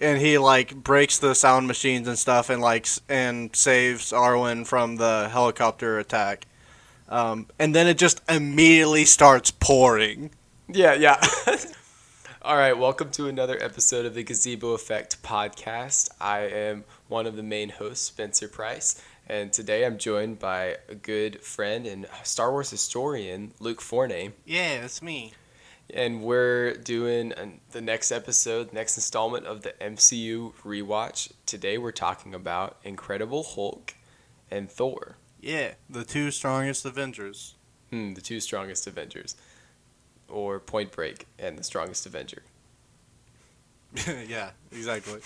and he like breaks the sound machines and stuff, and like and saves Arwen from the helicopter attack. Um, and then it just immediately starts pouring. Yeah, yeah. All right, welcome to another episode of the Gazebo Effect podcast. I am one of the main hosts, Spencer Price, and today I'm joined by a good friend and Star Wars historian, Luke Forney. Yeah, it's me. And we're doing an, the next episode, next installment of the MCU rewatch. Today we're talking about Incredible Hulk and Thor, Yeah, the two strongest Avengers. hmm, the two strongest Avengers, or Point Break and the strongest Avenger. yeah, exactly.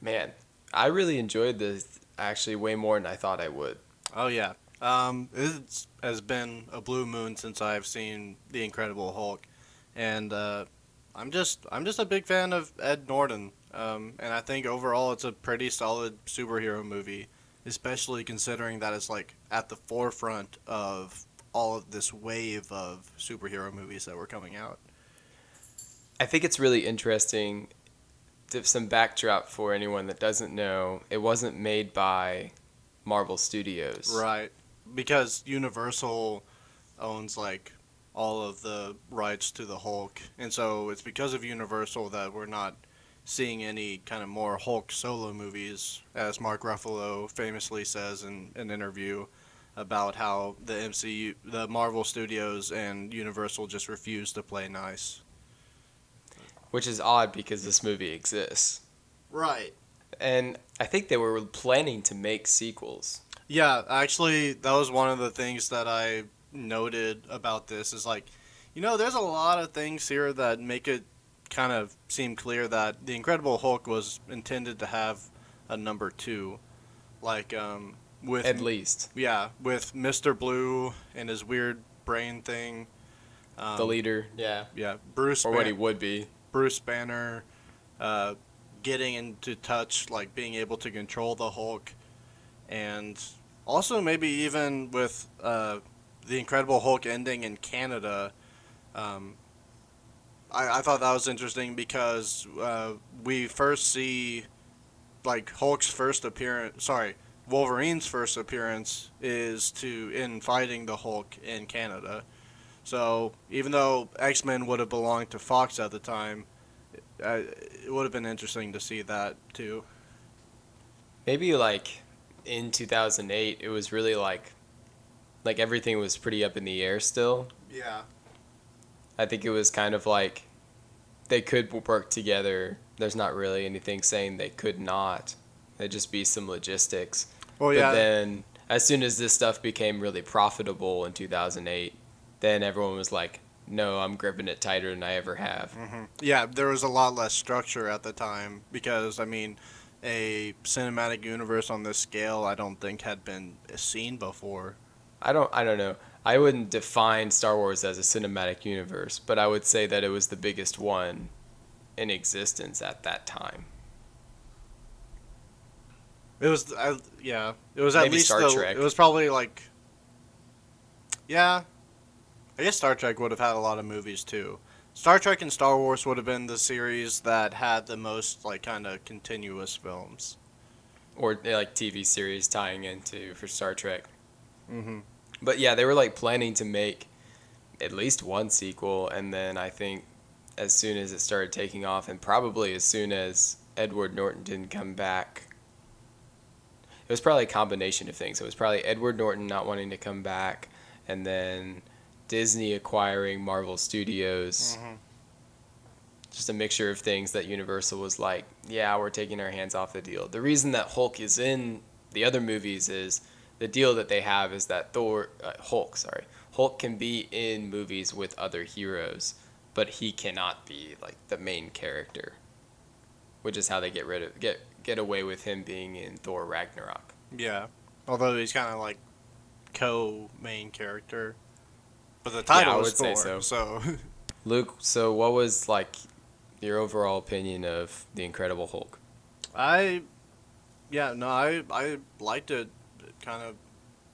Man, I really enjoyed this actually way more than I thought I would. Oh yeah. Um, it has been a blue moon since I've seen the Incredible Hulk, and uh, I'm just I'm just a big fan of Ed Norton. Um, and I think overall it's a pretty solid superhero movie, especially considering that it's like at the forefront of all of this wave of superhero movies that were coming out. I think it's really interesting. To some backdrop for anyone that doesn't know, it wasn't made by Marvel Studios. Right. Because Universal owns like all of the rights to the Hulk. And so it's because of Universal that we're not seeing any kind of more Hulk solo movies, as Mark Ruffalo famously says in an interview about how the MCU, the Marvel Studios and Universal just refuse to play nice. Which is odd because this movie exists. Right. And I think they were planning to make sequels. Yeah, actually, that was one of the things that I noted about this is like, you know, there's a lot of things here that make it kind of seem clear that the Incredible Hulk was intended to have a number two, like um, with At least. yeah, with Mister Blue and his weird brain thing. Um, the leader. Yeah. yeah, Bruce Or what he would be. Bruce Banner, uh, getting into touch, like being able to control the Hulk, and also maybe even with uh, the Incredible Hulk ending in Canada. Um, I, I thought that was interesting because uh, we first see like Hulk's first appearance. Sorry, Wolverine's first appearance is to in fighting the Hulk in Canada. So even though X Men would have belonged to Fox at the time, uh, it would have been interesting to see that too. Maybe like in 2008, it was really like, like everything was pretty up in the air still. Yeah. I think it was kind of like they could work together. There's not really anything saying they could not. It'd just be some logistics. Well, but yeah. then, as soon as this stuff became really profitable in 2008, then everyone was like, no, I'm gripping it tighter than I ever have. hmm Yeah, there was a lot less structure at the time because I mean, a cinematic universe on this scale I don't think had been seen before. I don't, I don't know. I wouldn't define Star Wars as a cinematic universe, but I would say that it was the biggest one in existence at that time. It was, I, yeah, it was at Maybe least Star the, Trek. It was probably like, yeah, I guess Star Trek would have had a lot of movies too. Star Trek and Star Wars would have been the series that had the most like kind of continuous films. Or eh, like TV series tying into for Star Trek. Mm-hmm. But yeah, they were like planning to make at least one sequel, and then I think as soon as it started taking off, and probably as soon as Edward Norton didn't come back, it was probably a combination of things. It was probably Edward Norton not wanting to come back, and then Disney acquiring Marvel Studios. Mm-hmm. Just a mixture of things that Universal was like, yeah, we're taking our hands off the deal. The reason that Hulk is in the other movies is the deal that they have is that Thor, uh, Hulk, sorry, Hulk can be in movies with other heroes, but he cannot be like the main character, which is how they get rid of get get away with him being in Thor Ragnarok. Yeah, although he's kind of like co-main character, but the title yeah, I is would say Thor. So, Luke, so what was like your overall opinion of the Incredible Hulk? I, yeah, no, I I liked it, kind of,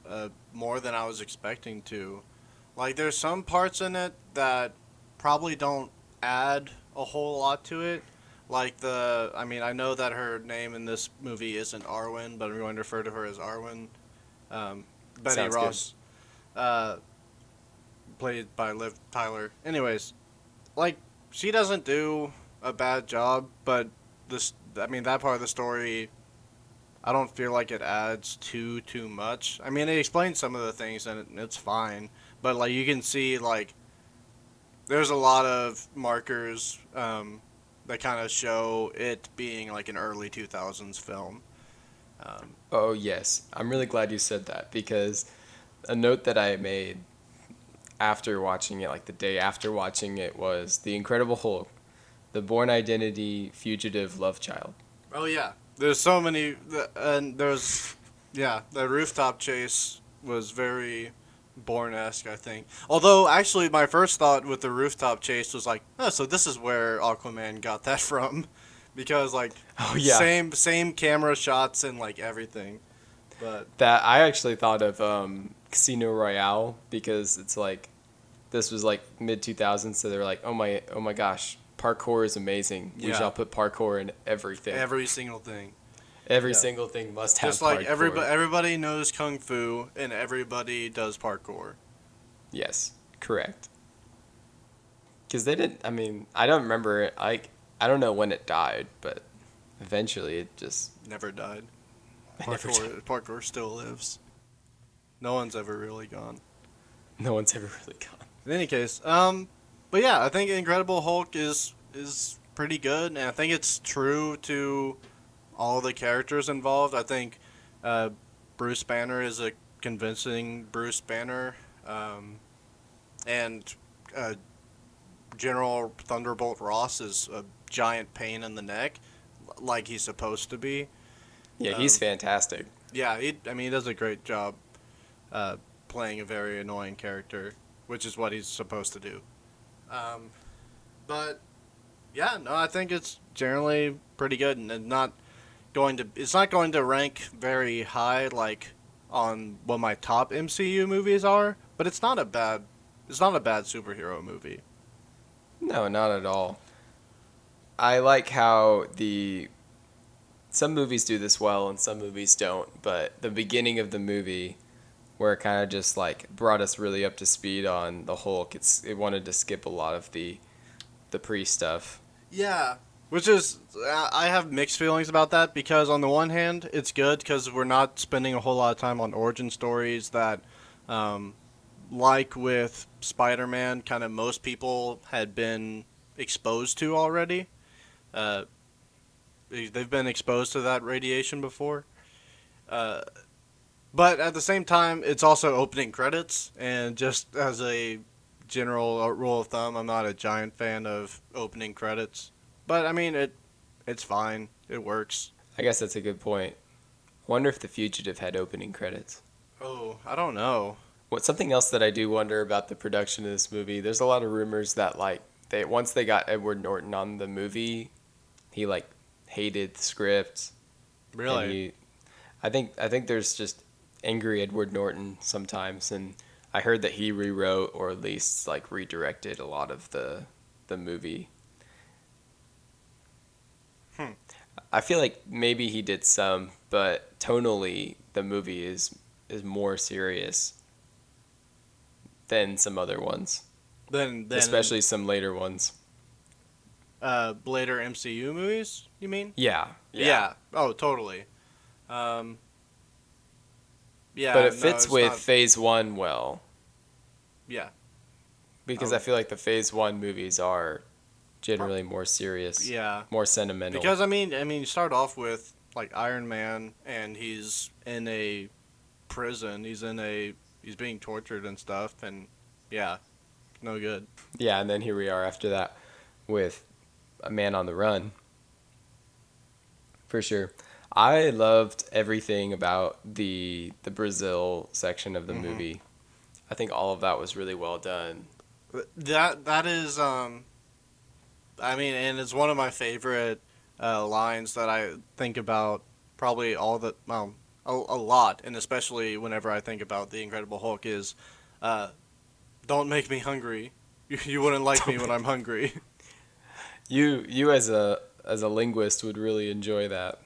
uh, more than I was expecting to. Like, there's some parts in it that probably don't add a whole lot to it, Like the, I mean, I know that her name in this movie isn't Arwen, but I'm going to refer to her as Arwen. Um, Betty Sounds good. Ross, uh, played by Liv Tyler. Anyways, like she doesn't do a bad job, but this, I mean, that part of the story, I don't feel like it adds too too much. I mean, it explains some of the things and it, it's fine, but like you can see like there's a lot of markers um, that kind of show it being like an early 2000s film. Um, Oh yes, I'm really glad you said that because a note that I made after watching it, like the day after watching it, was The Incredible Hulk, The Bourne Identity, Fugitive, Love Child. oh yeah, there's so many, and there's yeah, the rooftop chase was very Bourne-esque, I think. Although actually, my first thought with the rooftop chase was like, oh, so this is where Aquaman got that from, because like Oh yeah, same same camera shots and like everything, but that I actually thought of um, Casino Royale because it's like this was like mid 2000s, so they're like, oh my, oh my gosh, parkour is amazing. yeah. We shall put parkour in everything. every single thing. Every yeah. single thing must have Just like parkour. everybody, everybody knows kung fu, and everybody does parkour. Yes, correct. Because they didn't. I mean, I don't remember it. Like, I don't know when it died, but eventually it just. Never died. it never Parkour, died. parkour still lives. No one's ever really gone. No one's ever really gone. In any case, um, but yeah, I think Incredible Hulk is is pretty good, and I think it's true to all the characters involved. I think uh, Bruce Banner is a convincing Bruce Banner, um, and uh, General Thunderbolt Ross is a giant pain in the neck, like he's supposed to be. Yeah, he's Um, fantastic. Yeah, he, I mean, he does a great job uh, playing a very annoying character, which is what he's supposed to do. Um, but yeah, no, I think it's generally pretty good, and not going to it's not going to rank very high like on what my top MCU movies are, but it's not a bad it's not a bad superhero movie. No, not at all. I like how the some movies do this well and some movies don't, but the beginning of the movie where it kind of just like brought us really up to speed on the Hulk, it's it wanted to skip a lot of the the pre stuff. Yeah. Which is, I have mixed feelings about that because on the one hand, it's good because we're not spending a whole lot of time on origin stories that, um, like with Spider Man, kind of most people had been exposed to already. Uh, they- they've been exposed to that radiation before. Uh, but at the same time, it's also opening credits, and just as a general uh, rule of thumb, I'm not a giant fan of opening credits. But I mean, it it's fine. It works. I guess that's a good point. Wonder if The Fugitive had opening credits. Oh, I don't know. What something else that I do wonder about the production of this movie? There's a lot of rumors that like they once they got Edward Norton on the movie, he like hated the script. Really? he- I think I think there's just angry Edward Norton sometimes, and I heard that he rewrote or at least like redirected a lot of the the movie. Hmm. I feel like maybe he did some, but tonally the movie is is more serious than some other ones, Then, then especially some later ones. uh, later MCU movies. You mean? Yeah, Yeah. Oh, totally. Um. Yeah. but it no, fits with not- Phase One well. yeah. Because Oh. I feel like the Phase One movies are generally more serious, Yeah. more sentimental. Because I mean, I mean, you start off with like Iron Man, and he's in a prison. He's in a he's being tortured and stuff, and yeah, no good. yeah, and then here we are after that with a Man on the Run. For sure, I loved everything about the the Brazil section of the Mhm. movie. I think all of that was really well done. That that is um. I mean, and it's one of my favorite uh, lines that I think about probably all the well a, a lot, and especially whenever I think about the Incredible Hulk is, uh, "Don't make me hungry. You, you wouldn't like me when I'm hungry." You you as a as a linguist would really enjoy that.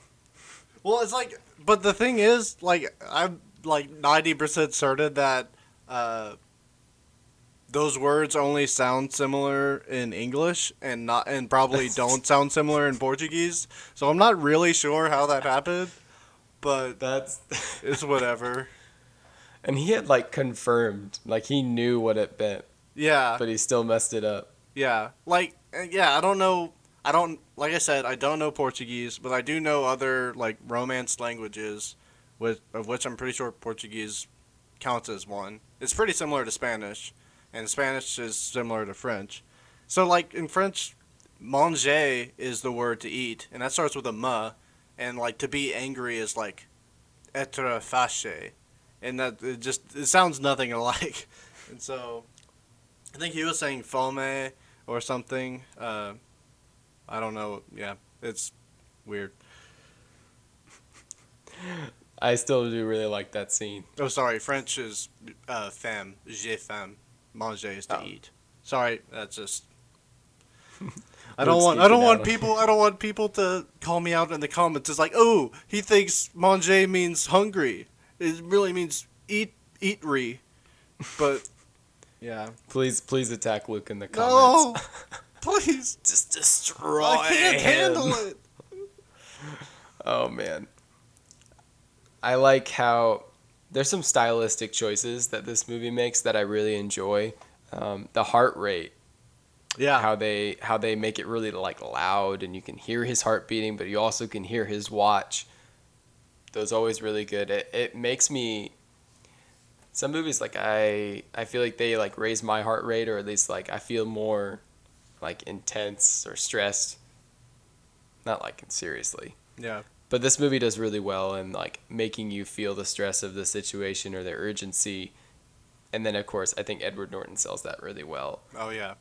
Well, it's like, but the thing is, like, I'm like ninety percent certain that uh, those words only sound similar in English and not, and probably don't sound similar in Portuguese. So I'm not really sure how that happened, but That's it's whatever. and he had like confirmed, like he knew what it meant, Yeah, but he still messed it up. yeah, like, uh, yeah. I don't know. I don't like I said. I don't know Portuguese, but I do know other like Romance languages, with of which I'm pretty sure Portuguese counts as one. It's pretty similar to Spanish, and Spanish is similar to French. So like in French, manger is the word to eat, and that starts with a a m, and like to be angry is like être fâché, and that it just it sounds nothing alike, and so I think he was saying fome or something. Uh, I don't know. Yeah, it's weird. I still do really like that scene. Oh, sorry. French is uh, femme. J'ai faim. Manger is to Oh. eat. Sorry, that's just. I don't want. I don't want people. I don't want people to call me out in the comments. It's like, oh, he thinks manger means hungry. It really means eat, eatery. But yeah. Please, please attack Luke in the No, comments. please. Just destroy it. I can't him. handle it. Oh man. I like how there's some stylistic choices that this movie makes that I really enjoy. Um, the heart rate, Yeah. how they how they make it really like loud, and you can hear his heart beating, but you also can hear his watch. Those always really good. It, it makes me. Some movies like I I feel like they like raise my heart rate, or at least like I feel more like intense or stressed. Not like seriously. yeah. But this movie does really well in like making you feel the stress of the situation or the urgency. And then of course, I think Edward Norton sells that really well. Oh yeah,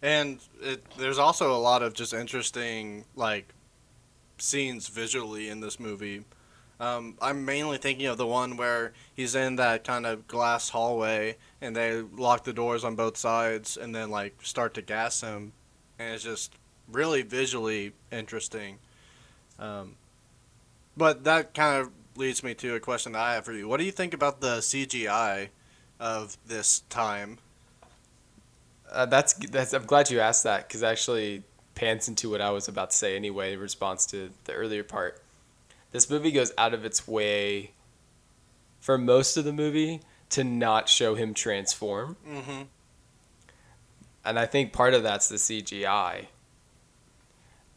and it, there's also a lot of just interesting like scenes visually in this movie. Um, I'm mainly thinking of the one where he's in that kind of glass hallway and they lock the doors on both sides and then like start to gas him, and it's just really visually interesting. Um, but that kind of leads me to a question that I have for you. What do you think about the CGI of this time? Uh, that's that's. I'm glad you asked that because actually pans into what I was about to say anyway in response to the earlier part. This movie goes out of its way for most of the movie to not show him transform. Mm-hmm. And I think part of that's the CGI.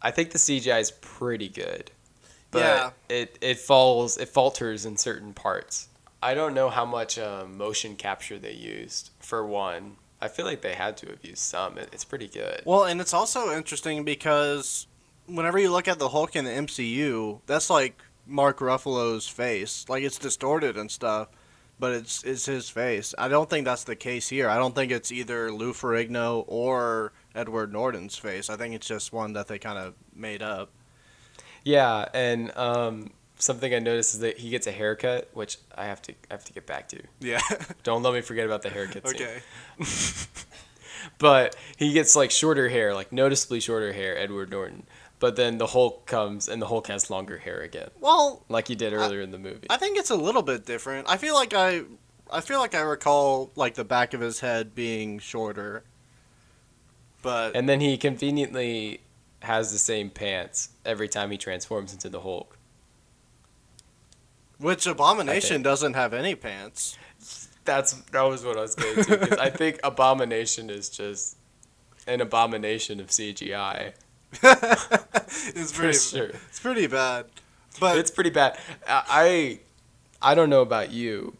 I think the CGI is pretty good, but Yeah. it it falls it falters in certain parts. I don't know how much um, motion capture they used for one. I feel like they had to have used some. It, it's pretty good. Well, and it's also interesting because whenever you look at the Hulk in the MCU, that's like Mark Ruffalo's face. Like it's distorted and stuff, but it's it's his face. I don't think that's the case here. I don't think it's either Lou Ferrigno or Edward Norton's face. I think it's just one that they kind of made up. Yeah, and um, something I noticed is that he gets a haircut, which I have to I have to get back to. Yeah. Don't let me forget about the haircut. okay. but he gets like shorter hair, like noticeably shorter hair, Edward Norton. But then the Hulk comes and the Hulk has longer hair again, Well, like he did earlier in the movie. I think it's a little bit different. I feel like I I feel like I recall like the back of his head being shorter. But and then he conveniently has the same pants every time he transforms into the Hulk. Which Abomination doesn't have any pants. That's that was what I was getting to. I think Abomination is just an abomination of CGI it's pretty sure. it's pretty bad. But it's pretty bad. I I don't know about you,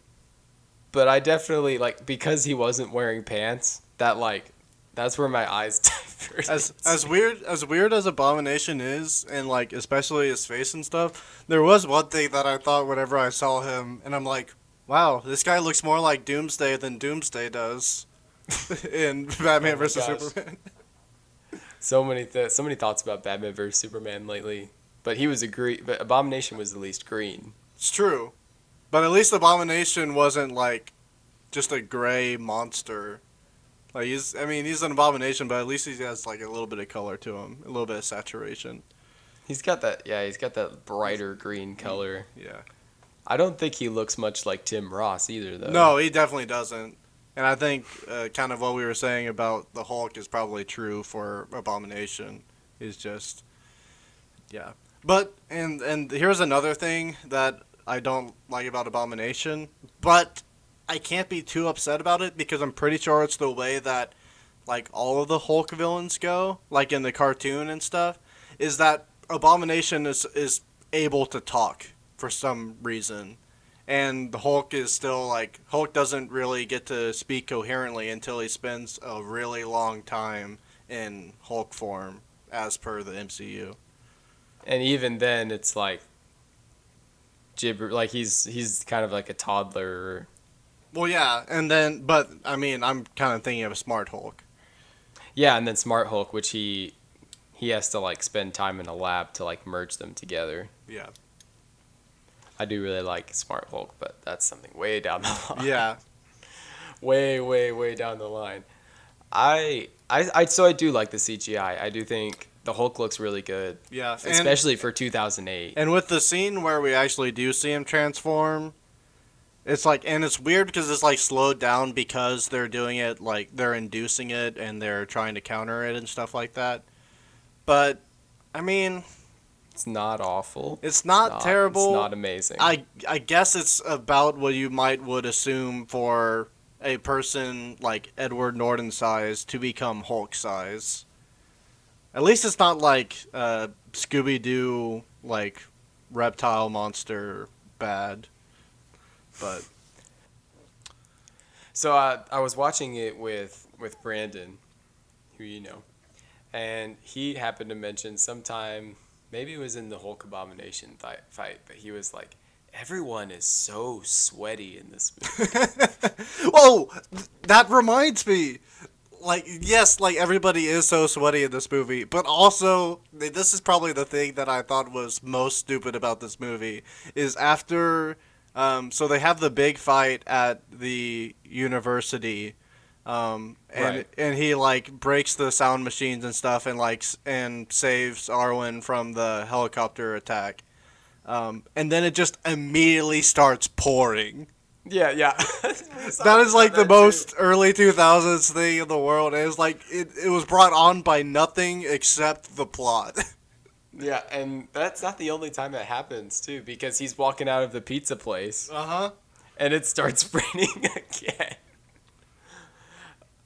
but I definitely like because he wasn't wearing pants. That like that's where my eyes as as weird as weird as Abomination is and like especially his face and stuff, there was one thing that I thought whenever I saw him and I'm like, wow, this guy looks more like Doomsday than Doomsday does in Batman Oh vs gosh. Superman. So many th- so many thoughts about Batman vs Superman lately. But he was a green. But Abomination was at least green. It's true. But at least Abomination wasn't like just a gray monster. Like he's I mean, he's an abomination, but at least he has like a little bit of color to him, a little bit of saturation. He's got that. Yeah, he's got that brighter green color. Yeah. I don't think he looks much like Tim Ross either, though. No, he definitely doesn't. And I think uh, kind of what we were saying about the Hulk is probably true for Abomination. Is just, yeah. But and and here's another thing that I don't like about Abomination, but I can't be too upset about it because I'm pretty sure it's the way that like all of the Hulk villains go, like in the cartoon and stuff, is that Abomination is is able to talk for some reason. And the Hulk is still like Hulk doesn't really get to speak coherently until he spends a really long time in Hulk form as per the MCU. And even then, it's like gibber. Like he's he's kind of like a toddler. Well, yeah, and then but I mean, I'm kind of thinking of a smart Hulk. Yeah, and then Smart Hulk, which he he has to like spend time in a lab to like merge them together. Yeah. I do really like Smart Hulk, but that's something way down the line. Yeah. way, way, way down the line. I, I, I, so I do like the CGI. I do think the Hulk looks really good, Yeah. And, especially for 2008. and with the scene where we actually do see him transform, it's like and it's weird because it's like slowed down because they're doing it like they're inducing it and they're trying to counter it and stuff like that. But I mean, It's not awful. it's not, terrible. It's not amazing. I I guess it's about what you might would assume for a person like Edward Norton size to become Hulk size. At least it's not like uh, Scooby Doo like reptile monster bad. But So uh, I was watching it with with Brandon, who you know, and he happened to mention sometime maybe it was in the Hulk Abomination fight, but he was like, everyone is so sweaty in this movie. whoa, that reminds me. Like yes, like everybody is so sweaty in this movie, but also this is probably the thing that I thought was most stupid about this movie is after um, so they have the big fight at the university um, and Right. and he like breaks the sound machines and stuff and like and saves Arwen from the helicopter attack. Um, and then it just immediately starts pouring. yeah, yeah. That is like the most early 2000s thing in the world. It was like it, it was brought on by nothing except the plot. Yeah, and that's not the only time that happens too, because he's walking out of the pizza place Uh-huh. and it starts raining again.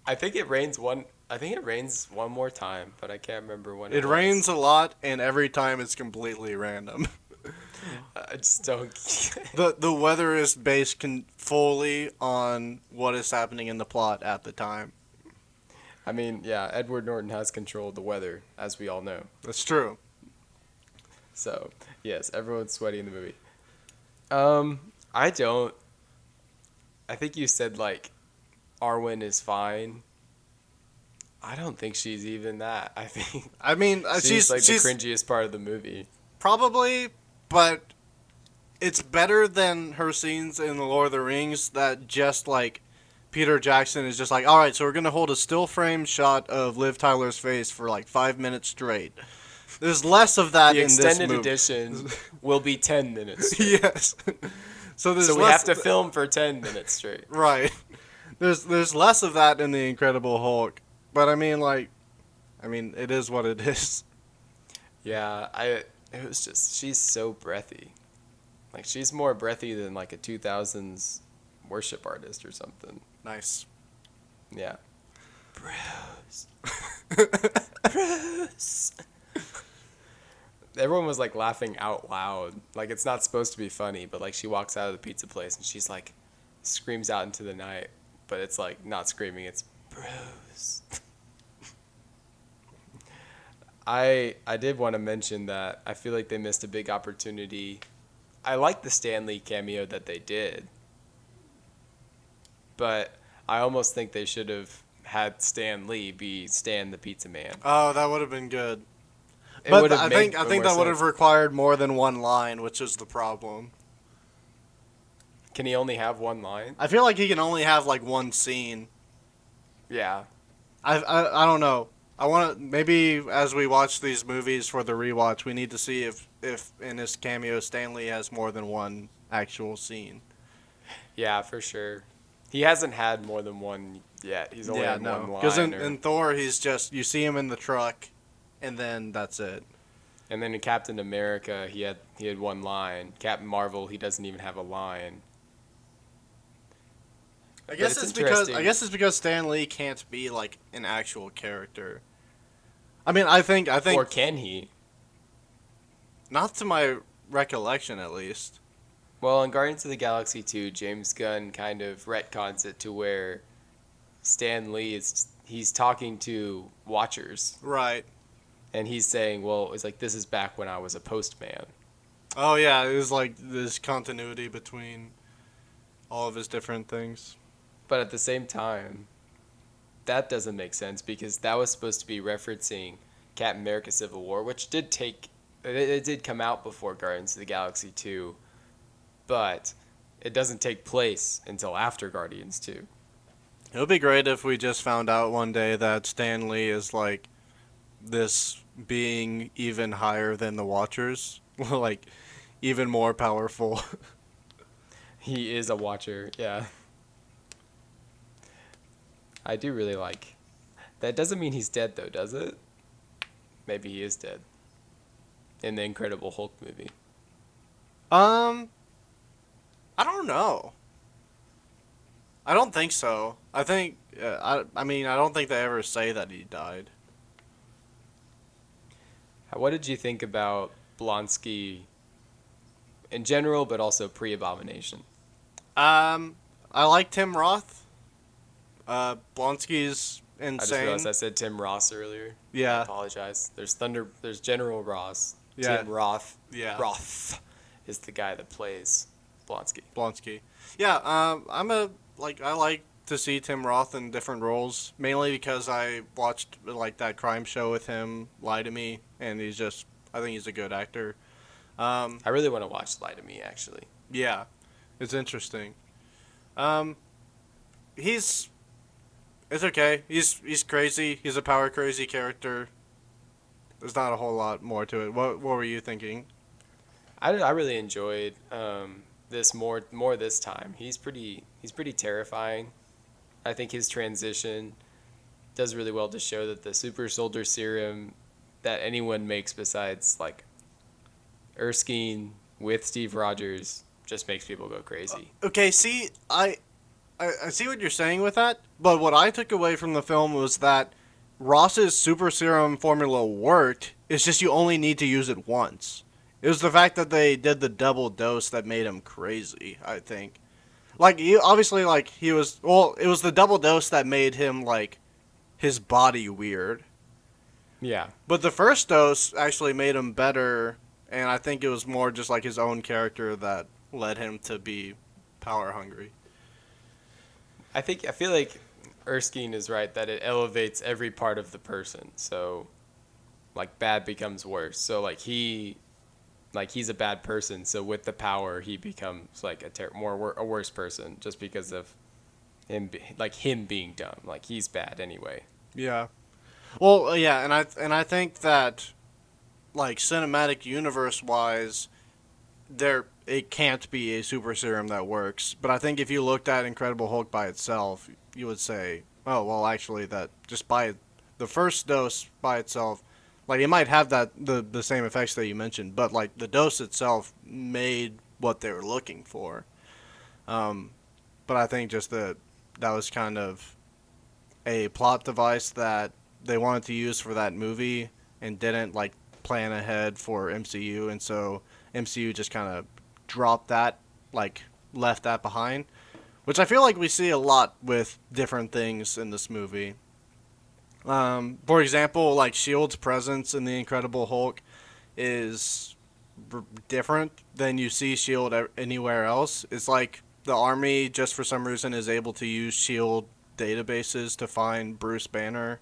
I think it rains one. I think it rains one more time, but I can't remember when. It was. rains a lot and every time it's completely random. I just don't. The the weather is based con- fully on what is happening in the plot at the time. I mean, yeah, Edward Norton has controlled the weather, as we all know. That's true. So yes, everyone's sweaty in the movie. Um, I don't. I think you said like, Arwen is fine. I don't think she's even that. I think I mean, uh, she's, she's like she's the cringiest part of the movie. Probably, but it's better than her scenes in the Lord of the Rings that just like Peter Jackson is just like, all right, so we're gonna hold a still frame shot of Liv Tyler's face for like five minutes straight. There's less of that The in this extended edition will be ten minutes. yes. so so we have to film for ten minutes straight. right. There's there's less of that in the Incredible Hulk, but I mean like, I mean it is what it is. Yeah, I. It was just she's so breathy. Like she's more breathy than like a two thousands worship artist or something. Nice. Yeah. Bruce. Bruce. Everyone was like laughing out loud. Like it's not supposed to be funny, but like she walks out of the pizza place and she's like screams out into the night, but it's like not screaming, it's Bruce. I I did want to mention that I feel like they missed a big opportunity. I like the Stan Lee cameo that they did. But I almost think they should have had Stan Lee be Stan the Pizza Man. Oh, that would have been good. It but I think I think that would have required more than one line, which is the problem. Can he only have one line? I feel like he can only have like one scene. Yeah. I I, I don't know. I want to maybe as we watch these movies for the rewatch, we need to see if if in his cameo Stan Lee has more than one actual scene. Yeah, for sure. He hasn't had more than one yet. He's only yeah, had no, one line. because in, or- in Thor, he's just you see him in the truck, and then that's it. and then in Captain America, he had he had one line. Captain Marvel, he doesn't even have a line. I guess it's it's, because I guess it's because Stan Lee can't be like an actual character. I mean, I think I think or can he? not to my recollection at least. Well, in Guardians of the Galaxy 2, James Gunn kind of retcons it to where Stan Lee is he's talking to watchers Right. and he's saying, "Well, it's like this is back when I was a postman." Oh yeah, it was like this continuity between all of his different things. But at the same time, that doesn't make sense because that was supposed to be referencing Captain America Civil War, which did take it, it did come out before Guardians of the Galaxy 2, but it doesn't take place until after Guardians 2. It would be great if we just found out one day that Stan Lee is like this being even higher than the Watchers, like even more powerful. He is a watcher, yeah. I do really like. That doesn't mean he's dead though, does it? Maybe he is dead. In the Incredible Hulk movie. Um, I don't know. I don't think so. I think uh, I. I mean, I don't think they ever say that he died. What did you think about Blonsky in general, but also pre-Abomination? Um, I like Tim Roth. Uh, Blonsky's I just insane. realized I said Tim Ross earlier. Yeah. I apologize. There's Thunder. There's General Ross. Yeah. Tim Roth. yeah. Roth is the guy that plays Blonsky. Blonsky. Yeah, um, I'm a like I like to see Tim Roth in different roles, mainly because I watched like that crime show with him, Lie to Me, and he's just I think he's a good actor. Um, I really want to watch Lie to Me actually. yeah, it's interesting. Um, he's it's okay. He's he's crazy. He's a power crazy character. There's not a whole lot more to it. What what were you thinking? I, I really enjoyed um, this more more this time. He's pretty he's pretty terrifying. I think his transition does really well to show that the super soldier serum that anyone makes besides like Erskine with Steve Rogers just makes people go crazy. Okay, see, I, I, I see what you're saying with that, but what I took away from the film was that Ross's super serum formula worked. It's just you only need to use it once. It was the fact that they did the double dose that made him crazy. I think, like he obviously like he was well, it was the double dose that made him like his body weird. Yeah. But the first dose actually made him better, and I think it was more just like his own character that led him to be power hungry. I think I feel like Erskine is right that it elevates every part of the person. So like bad becomes worse. So like he like he's a bad person. So with the power, he becomes like a ter- more wor- a worse person just because of him be- like him being dumb. Like he's bad anyway. Yeah. Well, uh, yeah, and I and I think that like cinematic universe wise there it can't be a super serum that works, but I think if you looked at Incredible Hulk by itself, you would say, "Oh, well, actually that just by the first dose by itself like it might have that the the same effects that you mentioned, but like the dose itself made what they were looking for." Um but I think just that that was kind of a plot device that they wanted to use for that movie and didn't like plan ahead for MCU and so MCU just kind of dropped that like left that behind which I feel like we see a lot with different things in this movie um, for example like Shield's presence in the Incredible Hulk is r- different than you see Shield anywhere else it's like the army just for some reason is able to use Shield databases to find Bruce Banner.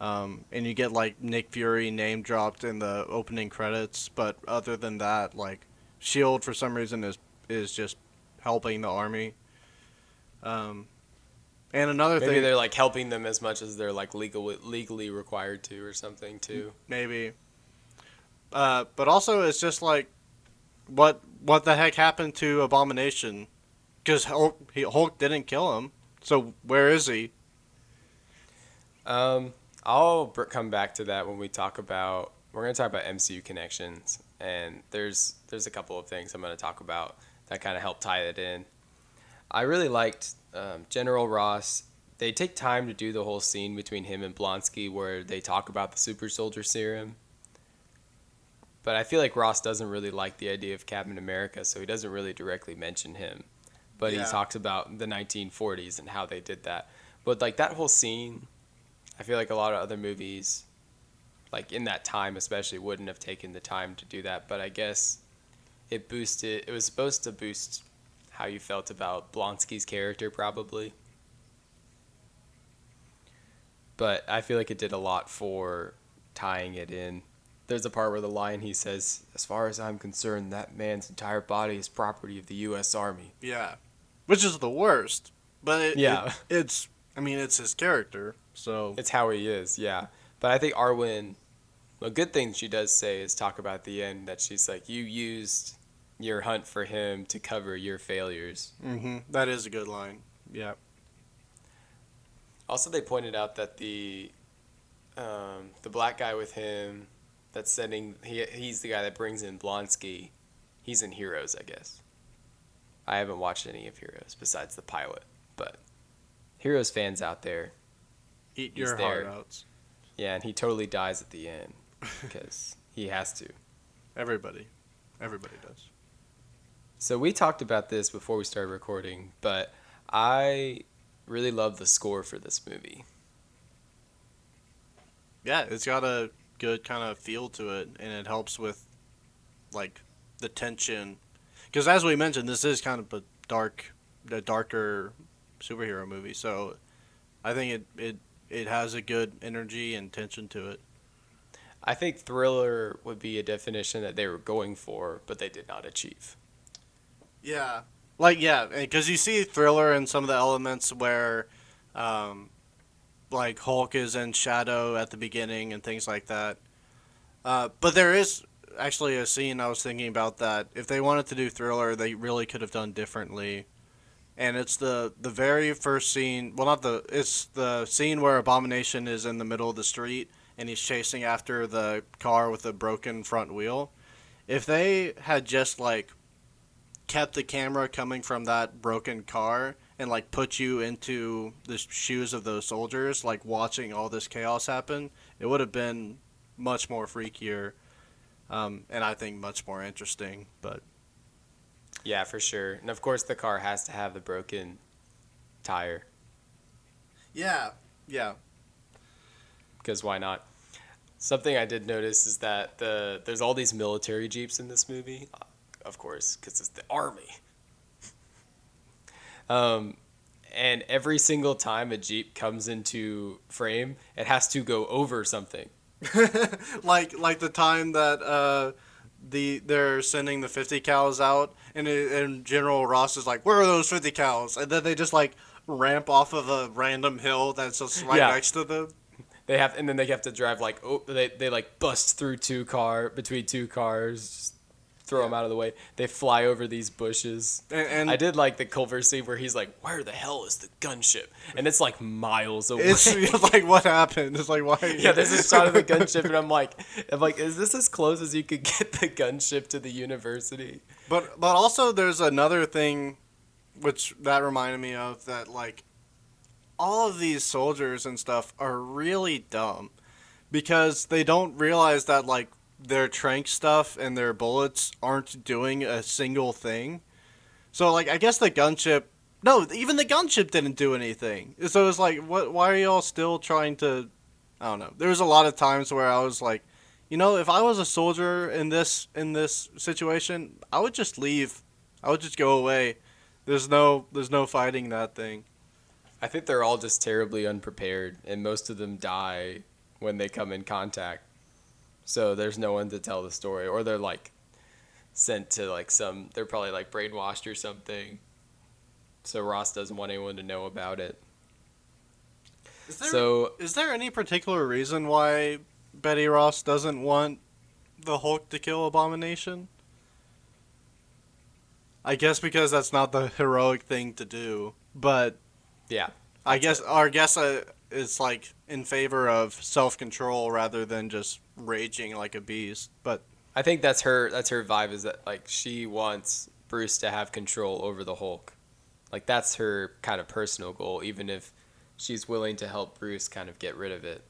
Um, and you get like Nick Fury name dropped in the opening credits, but other than that, like Shield for some reason is is just helping the army. Um, And another Maybe thing, they're like helping them as much as they're like legal legally required to or something too. maybe. Uh, but also, it's just like, what what the heck happened to Abomination? Because Hulk, he, Hulk didn't kill him. So where is he? Um, I'll br- come back to that when we talk about we're going to talk about MCU connections, and there's there's a couple of things I'm going to talk about that kind of help tie it in. I really liked um, General Ross. They take time to do the whole scene between him and Blonsky where they talk about the super soldier serum. But I feel like Ross doesn't really like the idea of Captain America, so he doesn't really directly mention him. But Yeah. he talks about the 1940s and how they did that. But like that whole scene, I feel like a lot of other movies, like in that time especially, wouldn't have taken the time to do that. But I guess it boosted. It was supposed to boost how you felt about Blonsky's character, probably. But I feel like it did a lot for tying it in. There's a part where the line he says, "As far as I'm concerned, that man's entire body is property of the U.S. Army." Yeah, which is the worst. But it, Yeah. it- it's I mean it's his character. So It's how he is, yeah. But I think Arwen, a good thing she does say is talk about the end that she's like, you used your hunt for him to cover your failures. hmm that is a good line. Yeah. Also, they pointed out that the um, the black guy with him that's sending he he's the guy that brings in Blonsky. He's in Heroes, I guess. I haven't watched any of Heroes besides the pilot, but Heroes fans out there, Eat your heart out. Yeah, and he totally dies at the end because he has to. Everybody, everybody does. So we talked about this before we started recording, but I really love the score for this movie. Yeah, it's got a good kind of feel to it, and it helps with like the tension. Because as we mentioned, this is kind of a dark, a darker superhero movie. So I think it it it has a good energy and tension to it. I think thriller would be a definition that they were going for, but they did not achieve. Yeah. Like yeah, because you see thriller in some of the elements where, um, like Hulk is in shadow at the beginning and things like that. Uh, but there is actually a scene I was thinking about that if they wanted to do thriller, they really could have done differently. And it's the the very first scene. Well, not the. It's the scene where Abomination is in the middle of the street and he's chasing after the car with a broken front wheel. If they had just like kept the camera coming from that broken car and like put you into the shoes of those soldiers, like watching all this chaos happen, it would have been much more freakier, um, and I think much more interesting. But Yeah, for sure. And of course, the car has to have the broken tire, yeah, yeah, because why not? Something I did notice is that the there's all these military jeeps in this movie, of course, because it's the army. Um, and every single time a jeep comes into frame, it has to go over something. like like the time that uh, the they're sending the fifty cals out, and it, and General Ross is like, "Where are those fifty cals?" And then they just like ramp off of a random hill that's just right Yeah. next to them. They have, and then they have to drive like oh, they they like bust through two car between two cars, throw them out of the way. They fly over these bushes. And, and I did like the Culver scene where he's like, "Where the hell is the gunship?" And it's like miles away. it's like what happened? It's like why? yeah, there's a shot of the gunship, and I'm like, I'm like, is this as close as you could get the gunship to the university? But but also there's another thing, which that reminded me of that like, all of these soldiers and stuff are really dumb, because they don't realize that like their trank stuff and their bullets aren't doing a single thing. So like I guess the gunship. No, even the gunship didn't do anything. So it's like, what? Why are y'all still trying to? I don't know. There was a lot of times where I was like, you know, if I was a soldier in this in this situation, I would just leave. I would just go away. There's no there's no fighting that thing. I think they're all just terribly unprepared, and most of them die when they come in contact. So there's no one to tell the story, or they're like sent to like some. They're probably like brainwashed or something. So Ross doesn't want anyone to know about it. Is there, So is there any particular reason why Betty Ross doesn't want the Hulk to kill Abomination? I guess because that's not the heroic thing to do. But yeah, I guess our guess uh, is like in favor of self control rather than just raging like a beast. But I think that's her. That's her vibe. Is that like she wants Bruce to have control over the Hulk, like that's her kind of personal goal. Even if she's willing to help Bruce kind of get rid of it.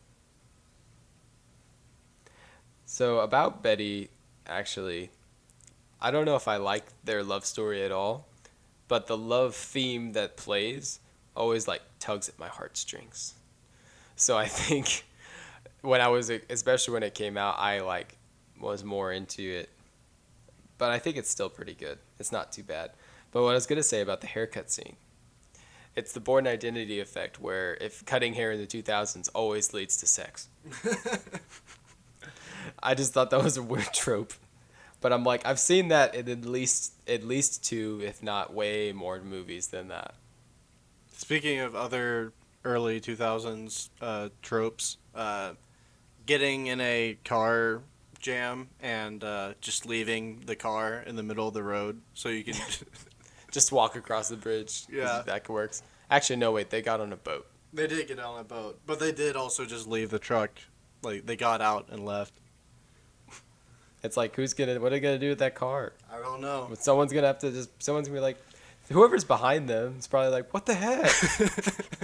So about Betty, actually, I don't know if I like their love story at all, but the love theme that plays always like tugs at my heartstrings. So I think when I was especially when it came out, I like was more into it. But I think it's still pretty good. It's not too bad. But what I was gonna say about the haircut scene, it's the Bourne Identity effect, where if cutting hair in the 2000s always leads to sex. I just thought that was a weird trope. But I'm like, I've seen that in at least at least two, if not way more movies than that. speaking of other early 2000s uh, tropes, uh, getting in a car jam and uh, just leaving the car in the middle of the road so you can. Just walk across the bridge. Yeah. that works. Actually, no, wait, they got on a boat. they did get on a boat, but they did also just leave the truck. Like they got out and left. It's like, who's gonna? What are they gonna do with that car? I don't know. But someone's gonna have to just. Someone's gonna be like, whoever's behind them is probably like, what the heck?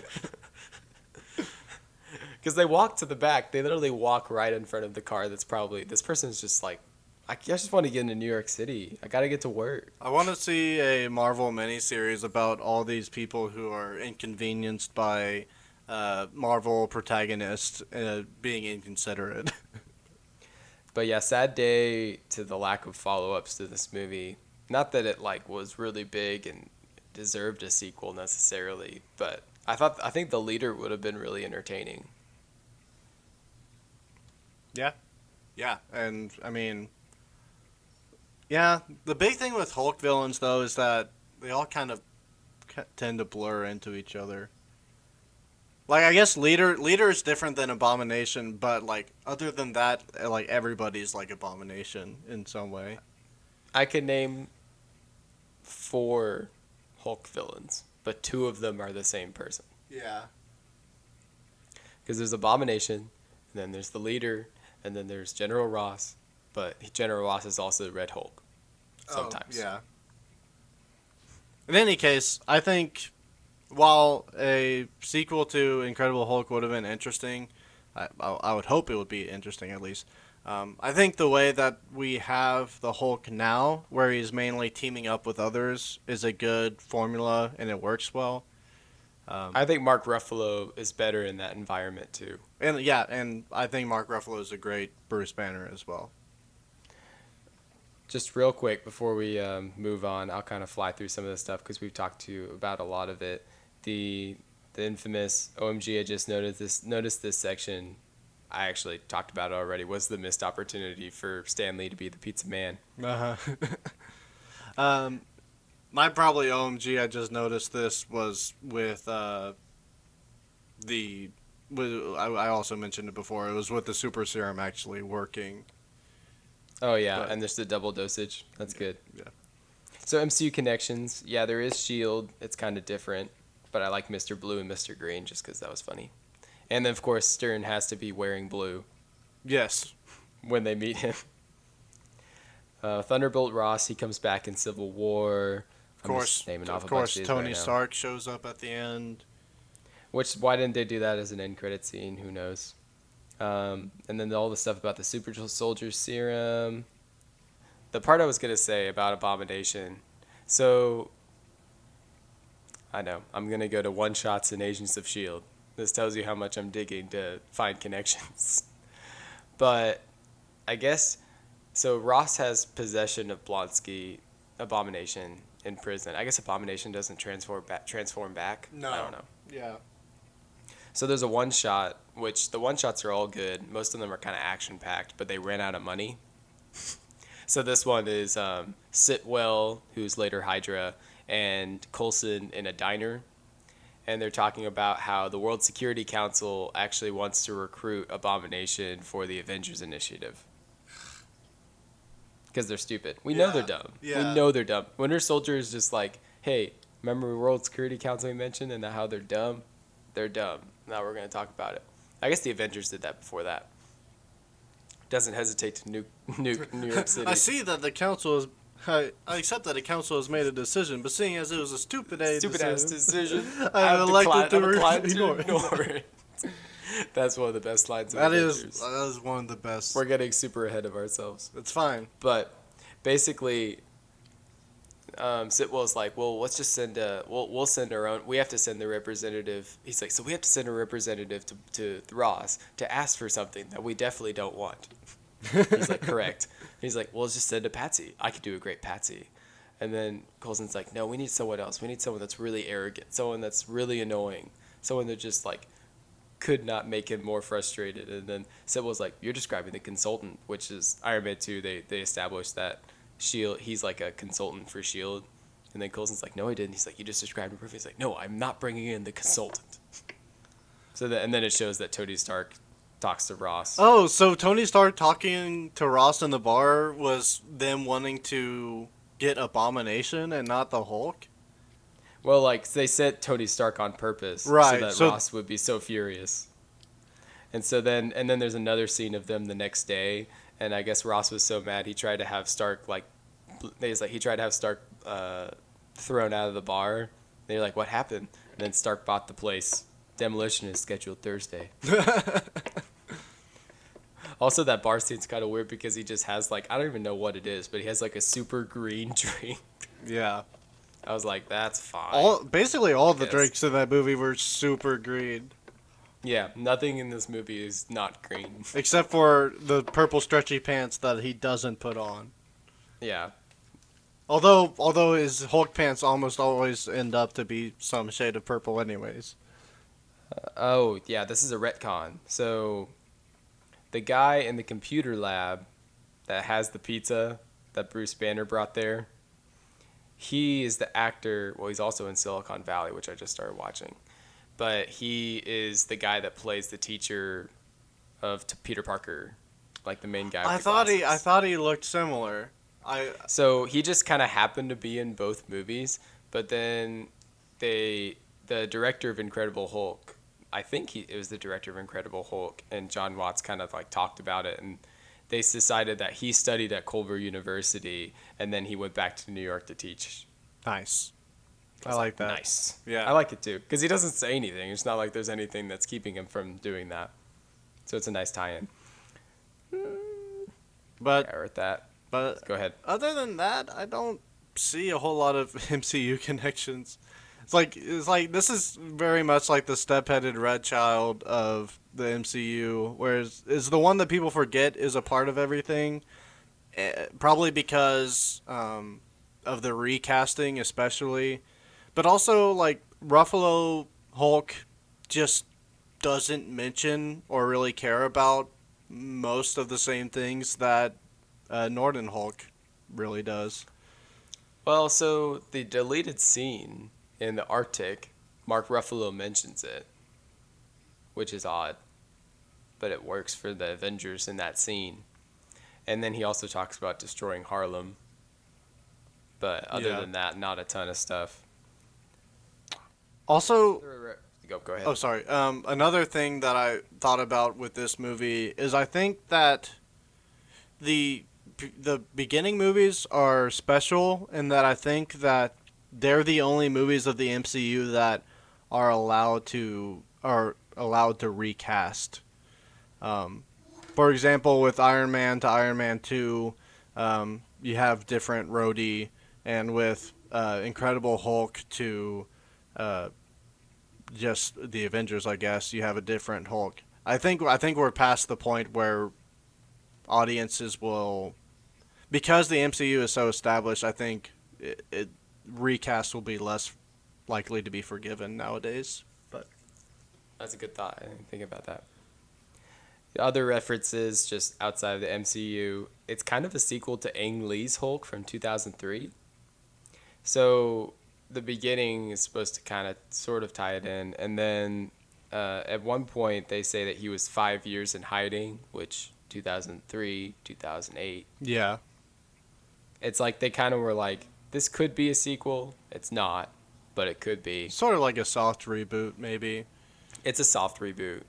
Because they walk to the back. They literally walk right in front of the car. That's probably this person's just like, I just want to get into New York City. I gotta get to work. I want to see a Marvel miniseries about all these people who are inconvenienced by uh, Marvel protagonists uh, being inconsiderate. But yeah, sad day to the lack of follow-ups to this movie. Not that it like was really big and deserved a sequel necessarily, but I thought I think the leader would have been really entertaining. Yeah. Yeah, and I mean, yeah, the big thing with Hulk villains though is that they all kind of tend to blur into each other. Like I guess leader leader is different than Abomination, but like other than that, eh, like everybody's like Abomination in some way. I could name four Hulk villains, but two of them are the same person. Yeah. Because there's Abomination, and then there's the leader, and then there's General Ross. But General Ross is also Red Hulk. Sometimes. Oh, yeah. In any case, I think while a sequel to Incredible Hulk would have been interesting, I, I, would hope it would be interesting at least. Um, I think the way that we have the Hulk now, where he's mainly teaming up with others, is a good formula and it works well. Um, I think Mark Ruffalo is better in that environment too. and yeah, and I think Mark Ruffalo is a great Bruce Banner as well. Just real quick before we um, move on, I'll kind of fly through some of this stuff because we've talked to you about a lot of it. The the infamous OMG. I just noticed this. Noticed this section. I actually talked about it already. Was the missed opportunity for Stan Lee to be the pizza man? Uh-huh. um, my probably OMG. I just noticed this was with uh, the. With, I, I also mentioned it before. It was with the super serum actually working. Oh yeah, But- and there's the double dosage. That's good. Yeah. So MCU connections. Yeah, there is Shield. It's kind of different, but I like Mr. Blue and Mr. Green just because that was funny. And then of course Stern has to be wearing blue Yes. when they meet him. Uh, Thunderbolt Ross, he comes back in Civil War. Of course. Of course, of Tony right. Stark shows up at the end. Which why didn't they do that as an end credit scene? Who knows? Um, and then all the stuff about the super soldier serum. The part I was gonna say about Abomination. So I know I'm gonna go to one shots and Agents of Shield. This tells you how much I'm digging to find connections. but I guess so. Ross has possession of Blonsky Abomination in prison. I guess Abomination doesn't transform back. Transform back. No. I don't know. Yeah. So there's a one shot, which the one shots are all good. Most of them are kind of action packed, but they ran out of money. so this one is um, Sitwell, who's later Hydra, and Coulson in a diner. and they're talking about how the World Security Council actually wants to recruit Abomination for the Avengers Initiative. Because they're stupid. We know they're dumb. yeah. We know they're dumb. Winter Soldier is just like, hey, remember the World Security Council we mentioned and how they're dumb? They're dumb. Now we're going to talk about it. I guess the Avengers did that before that. Doesn't hesitate to nuke, nuke New York City. I see that the council is. I, I accept that the council has made a decision, but seeing as it was a stupid ass Stupid ass decision. I I've elected declined- to I've declined ignore it. ignore it. That's one of the best lines. Of That is Avengers. that is one of the best. We're getting super ahead of ourselves. It's fine. But basically, um, Sitwell's like, well, let's just send a, we'll, we'll send our own, we have to send the representative. He's like, so we have to send a representative to, to Ross to ask for something that we definitely don't want. He's like, correct. He's like, well, just send a Patsy. I could do a great Patsy. And then Coulson's like, no, we need someone else. We need someone that's really arrogant, someone that's really annoying, someone that just like could not make him more frustrated. And then Sitwell's like, you're describing the consultant, which is Iron Man 2. They, they established that Shield, he's like a consultant for Shield. And then Coulson's like, no, I didn't. He's like, you just described him perfectly. He's like, no, I'm not bringing in the consultant. So that, and then it shows that Tony Stark talks to Ross. Oh, so Tony Stark talking to Ross in the bar was them wanting to get Abomination and not the Hulk? Well, like they sent Tony Stark on purpose, Right, So that so- Ross would be so furious. And so then, and then there's another scene of them the next day, and I guess Ross was so mad he tried to have Stark like, he's like he tried to have Stark uh, thrown out of the bar. They're like, what happened? And then Stark bought the place. Demolition is scheduled Thursday. also, that bar scene's kind of weird because he just has like I don't even know what it is, but he has like a super green drink. Yeah. I was like, that's fine. All basically all the drinks in that movie were super green, Yeah, nothing in this movie is not green. except for the purple stretchy pants that he doesn't put on. Yeah. Although although his Hulk pants almost always end up to be some shade of purple anyways. Uh, oh, yeah, this is a retcon. So the guy in the computer lab that has the pizza that Bruce Banner brought there, he is the actor. Well, he's also in Silicon Valley, which I just started watching. But he is the guy that plays the teacher of Peter Parker, like the main guy. I thought he I thought he looked similar. I So he just kind of happened to be in both movies, but then they, the director of Incredible Hulk, I think he it was the director of Incredible Hulk, and John Watts kind of like talked about it, and they decided that he studied at Culver University, and then he went back to New York to teach. nice. I was like that. Nice. Yeah. I like it too, because he doesn't say anything. It's not like there's anything that's keeping him from doing that. So it's a nice tie-in. Hmm. But I wrote that. but Go ahead. other than that, I don't see a whole lot of MCU connections. It's like it's like this is very much like the step-headed red child of the MCU, whereas is the one that people forget is a part of everything. eh, Probably because um, of the recasting, especially, but also like Ruffalo Hulk just doesn't mention or really care about most of the same things that uh, Norton Hulk really does. Well, so the deleted scene in the Arctic, Mark Ruffalo mentions it, which is odd, but it works for the Avengers in that scene. And then he also talks about destroying Harlem. But other Yeah. than that, not a ton of stuff. Also, Go, go ahead. oh sorry. Um, another thing that I thought about with this movie is I think that the the beginning movies are special in that I think that they're the only movies of the MCU that are allowed to are allowed to recast. Um, for example, with Iron Man to Iron Man Two, um, you have different Rhodey, and with uh, Incredible Hulk to uh, just the Avengers, I guess you have a different Hulk. I think I think we're past the point where audiences will, because the MCU is so established. I think it, it recast will be less likely to be forgiven nowadays. But That's a good thought. I didn't think about that. The other references, just outside of the MCU, it's kind of a sequel to Ang Lee's Hulk from 2003. So the beginning is supposed to kind of sort of tie it in, and then uh, at one point they say that he was five years in hiding, which 2003, 2008. Yeah. It's like they kind of were like, this could be a sequel. It's not, but it could be. Sort of like a soft reboot, maybe. It's a soft reboot,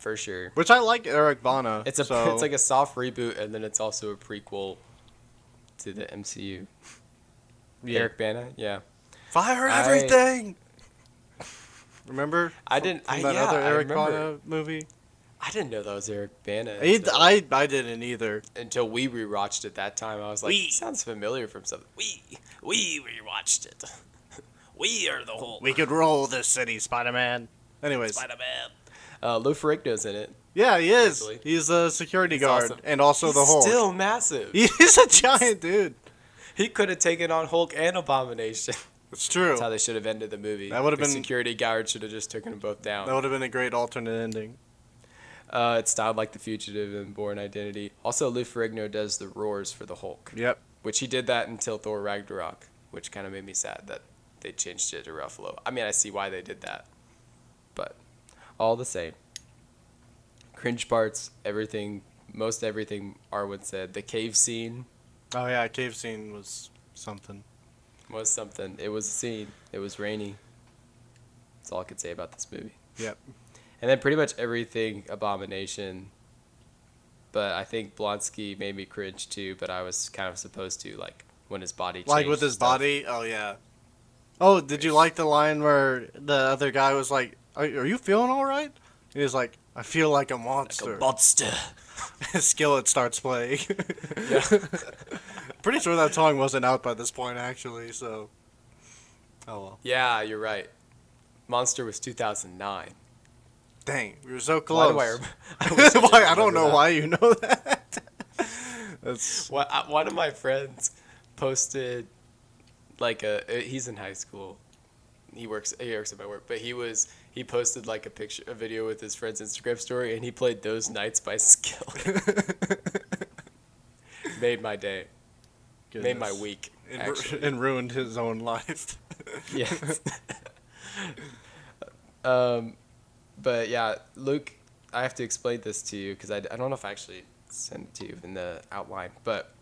for sure. Which I like Eric Bana. It's a so- it's like a soft reboot, and then it's also a prequel to the MCU. yeah. Eric Bana, yeah. Fire I- everything. Remember? I didn't. I, that yeah, other Eric. Bana movie. I didn't know that was Eric Bana. He, until- I I didn't either. until we rewatched it that time. I was like, We- sounds familiar from something. We we rewatched it. We are the whole We could roll this city, Spider Man. Anyways, Spider Man. Uh, Lou Ferrigno's in it. yeah, he is. Actually. He's a security He's guard awesome. and also He's the Hulk. still massive. He's a giant dude. He could have taken on Hulk and Abomination. It's true. That's how they should have ended the movie. That would've been- security guard should have just taken them both down. That would have been a great alternate ending. Uh, it's styled like The Fugitive and Bourne Identity. Also, Lou Ferrigno does the roars for the Hulk, Yep. which he did that until Thor Ragnarok, which kind of made me sad that they changed it to Ruffalo. I mean, I see why they did that, but all the same. Cringe parts, everything, most everything Arwen said. The cave scene Oh yeah, cave scene was something. was something. It was a scene. It was rainy. That's all I could say about this movie. Yep. And then pretty much everything Abomination. But I think Blonsky made me cringe too. But I was kind of supposed to like when his body changed. Like with his stuff. body. Oh yeah. Oh, did you like the line where the other guy was like, "Are, are you feeling all right?" He was like, "I feel like a Like monster." a monster. Skillet starts playing. Yeah. Pretty sure that song wasn't out by this point, actually. So. Oh well. Yeah, you're right. Monster was 2009. Dang, we were so Why close. do I? I Why? I don't know that. why you know that. That's One uh, one of my friends posted like a uh, he's in high school. He works he works at my work, but he was he posted like a picture a video with his friend's Instagram story and he played Those Nights by Skill. Made my day. Made my week. and, actually. and ruined his own life. yes. um, but yeah, Luke, I have to explain this to you because I, I don't know if I actually sent it to you in the outline, but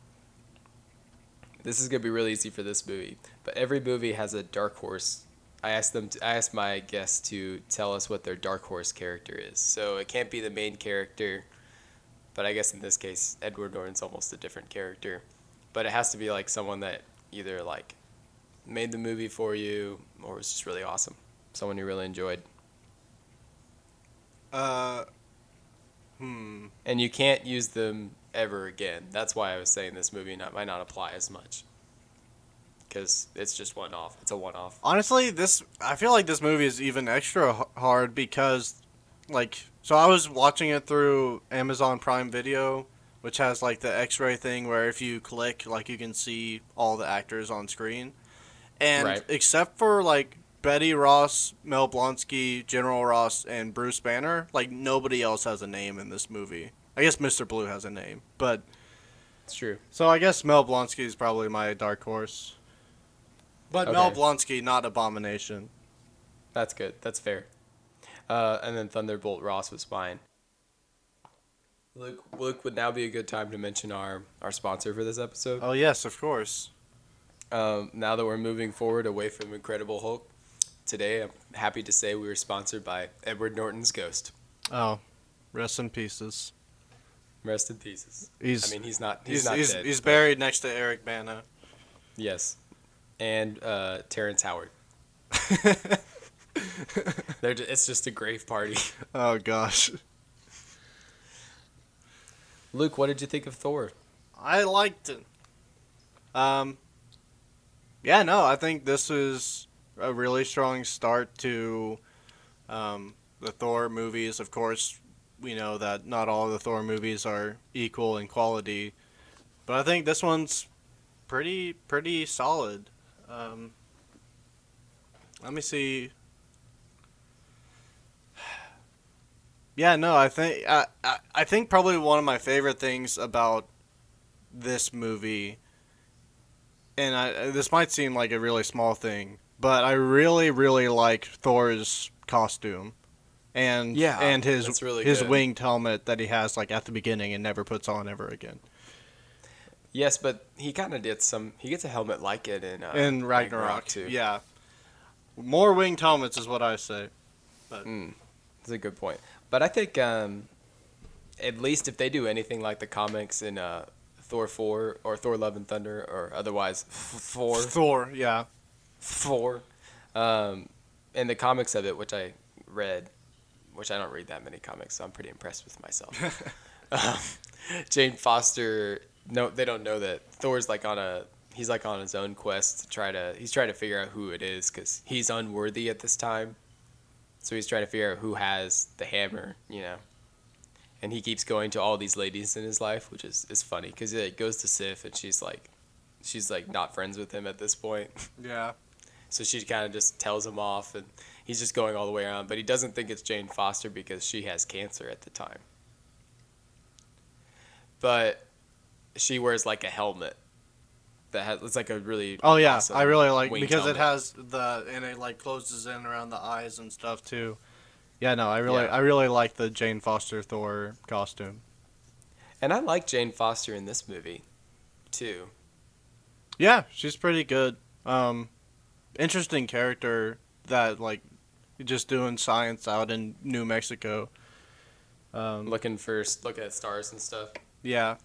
this is gonna be really easy for this movie. But every movie has a dark horse. I asked them. To, I asked my guests to tell us what their dark horse character is. So it can't be the main character, but I guess in this case, Edward Norton's almost a different character. But it has to be like someone that either like made the movie for you or was just really awesome. Someone you really enjoyed. Uh, hmm. And you can't use them ever again. That's why I was saying this movie not, might not apply as much. Because it's just one off. It's a one off. Honestly, this I feel like this movie is even extra hard because, like, so I was watching it through Amazon Prime Video, which has like the X-ray thing where if you click, like, you can see all the actors on screen, and Right. except for like Betty Ross, Mel Blonsky, General Ross, and Bruce Banner, like nobody else has a name in this movie. I guess Mr. Blue has a name, but It's true. so I guess Mel Blonsky is probably my dark horse. But Mel Blonsky, not Abomination. That's good. That's fair. Uh, and then Thunderbolt Ross was mine. Luke, Luke would now be a good time to mention our, our sponsor for this episode. Oh yes, of course. Um, now that we're moving forward away from Incredible Hulk, today I'm happy to say we were sponsored by Edward Norton's Ghost. Oh, rest in pieces. Rest in pieces. He's I mean, he's not. He's, he's not he's, dead. he's buried next to Eric Bana. Yes, and uh, Terrence Howard. They're ju- it's just a grave party. oh gosh, Luke, what did you think of Thor? I liked it. Um, yeah, no, I think this is a really strong start to um, the Thor movies. Of course, we know that not all the Thor movies are equal in quality, but I think this one's pretty pretty solid. Um, let me see. Yeah, no, I think I, I I think probably one of my favorite things about this movie, and I this might seem like a really small thing, but I really really like Thor's costume, and Yeah, and his really his good. winged helmet that he has like at the beginning and never puts on ever again. Yes, but he kind of did some. He gets a helmet like it in uh, in Ragnarok, too. yeah. More winged helmets is what I say. Mm, that's a good point. But I think um, at least if they do anything like the comics in uh, Thor four or Thor Love and Thunder or otherwise Thor Thor, yeah. Thor, um, in the comics of it, which I read, which I don't read that many comics, so I'm pretty impressed with myself. um, Jane Foster, no, they don't know that Thor's like on a he's like on his own quest to try to he's trying to figure out who it is because he's unworthy at this time, so he's trying to figure out who has the hammer, you know. And he keeps going to all these ladies in his life, which is, is funny because it goes to Sif and she's like, she's like not friends with him at this point. Yeah. So she kind of just tells him off, and he's just going all the way around. But he doesn't think it's Jane Foster because she has cancer at the time. But she wears like a helmet that has it's like a really Oh yeah, awesome I really like because it has the and it like closes in around the eyes and stuff too. Yeah, no, I really Yeah. I really like the Jane Foster Thor costume. And I like Jane Foster in this movie, too. Yeah, she's pretty good. Um interesting character that like just doing science out in New Mexico. Um Looking for looking at stars and stuff. yeah.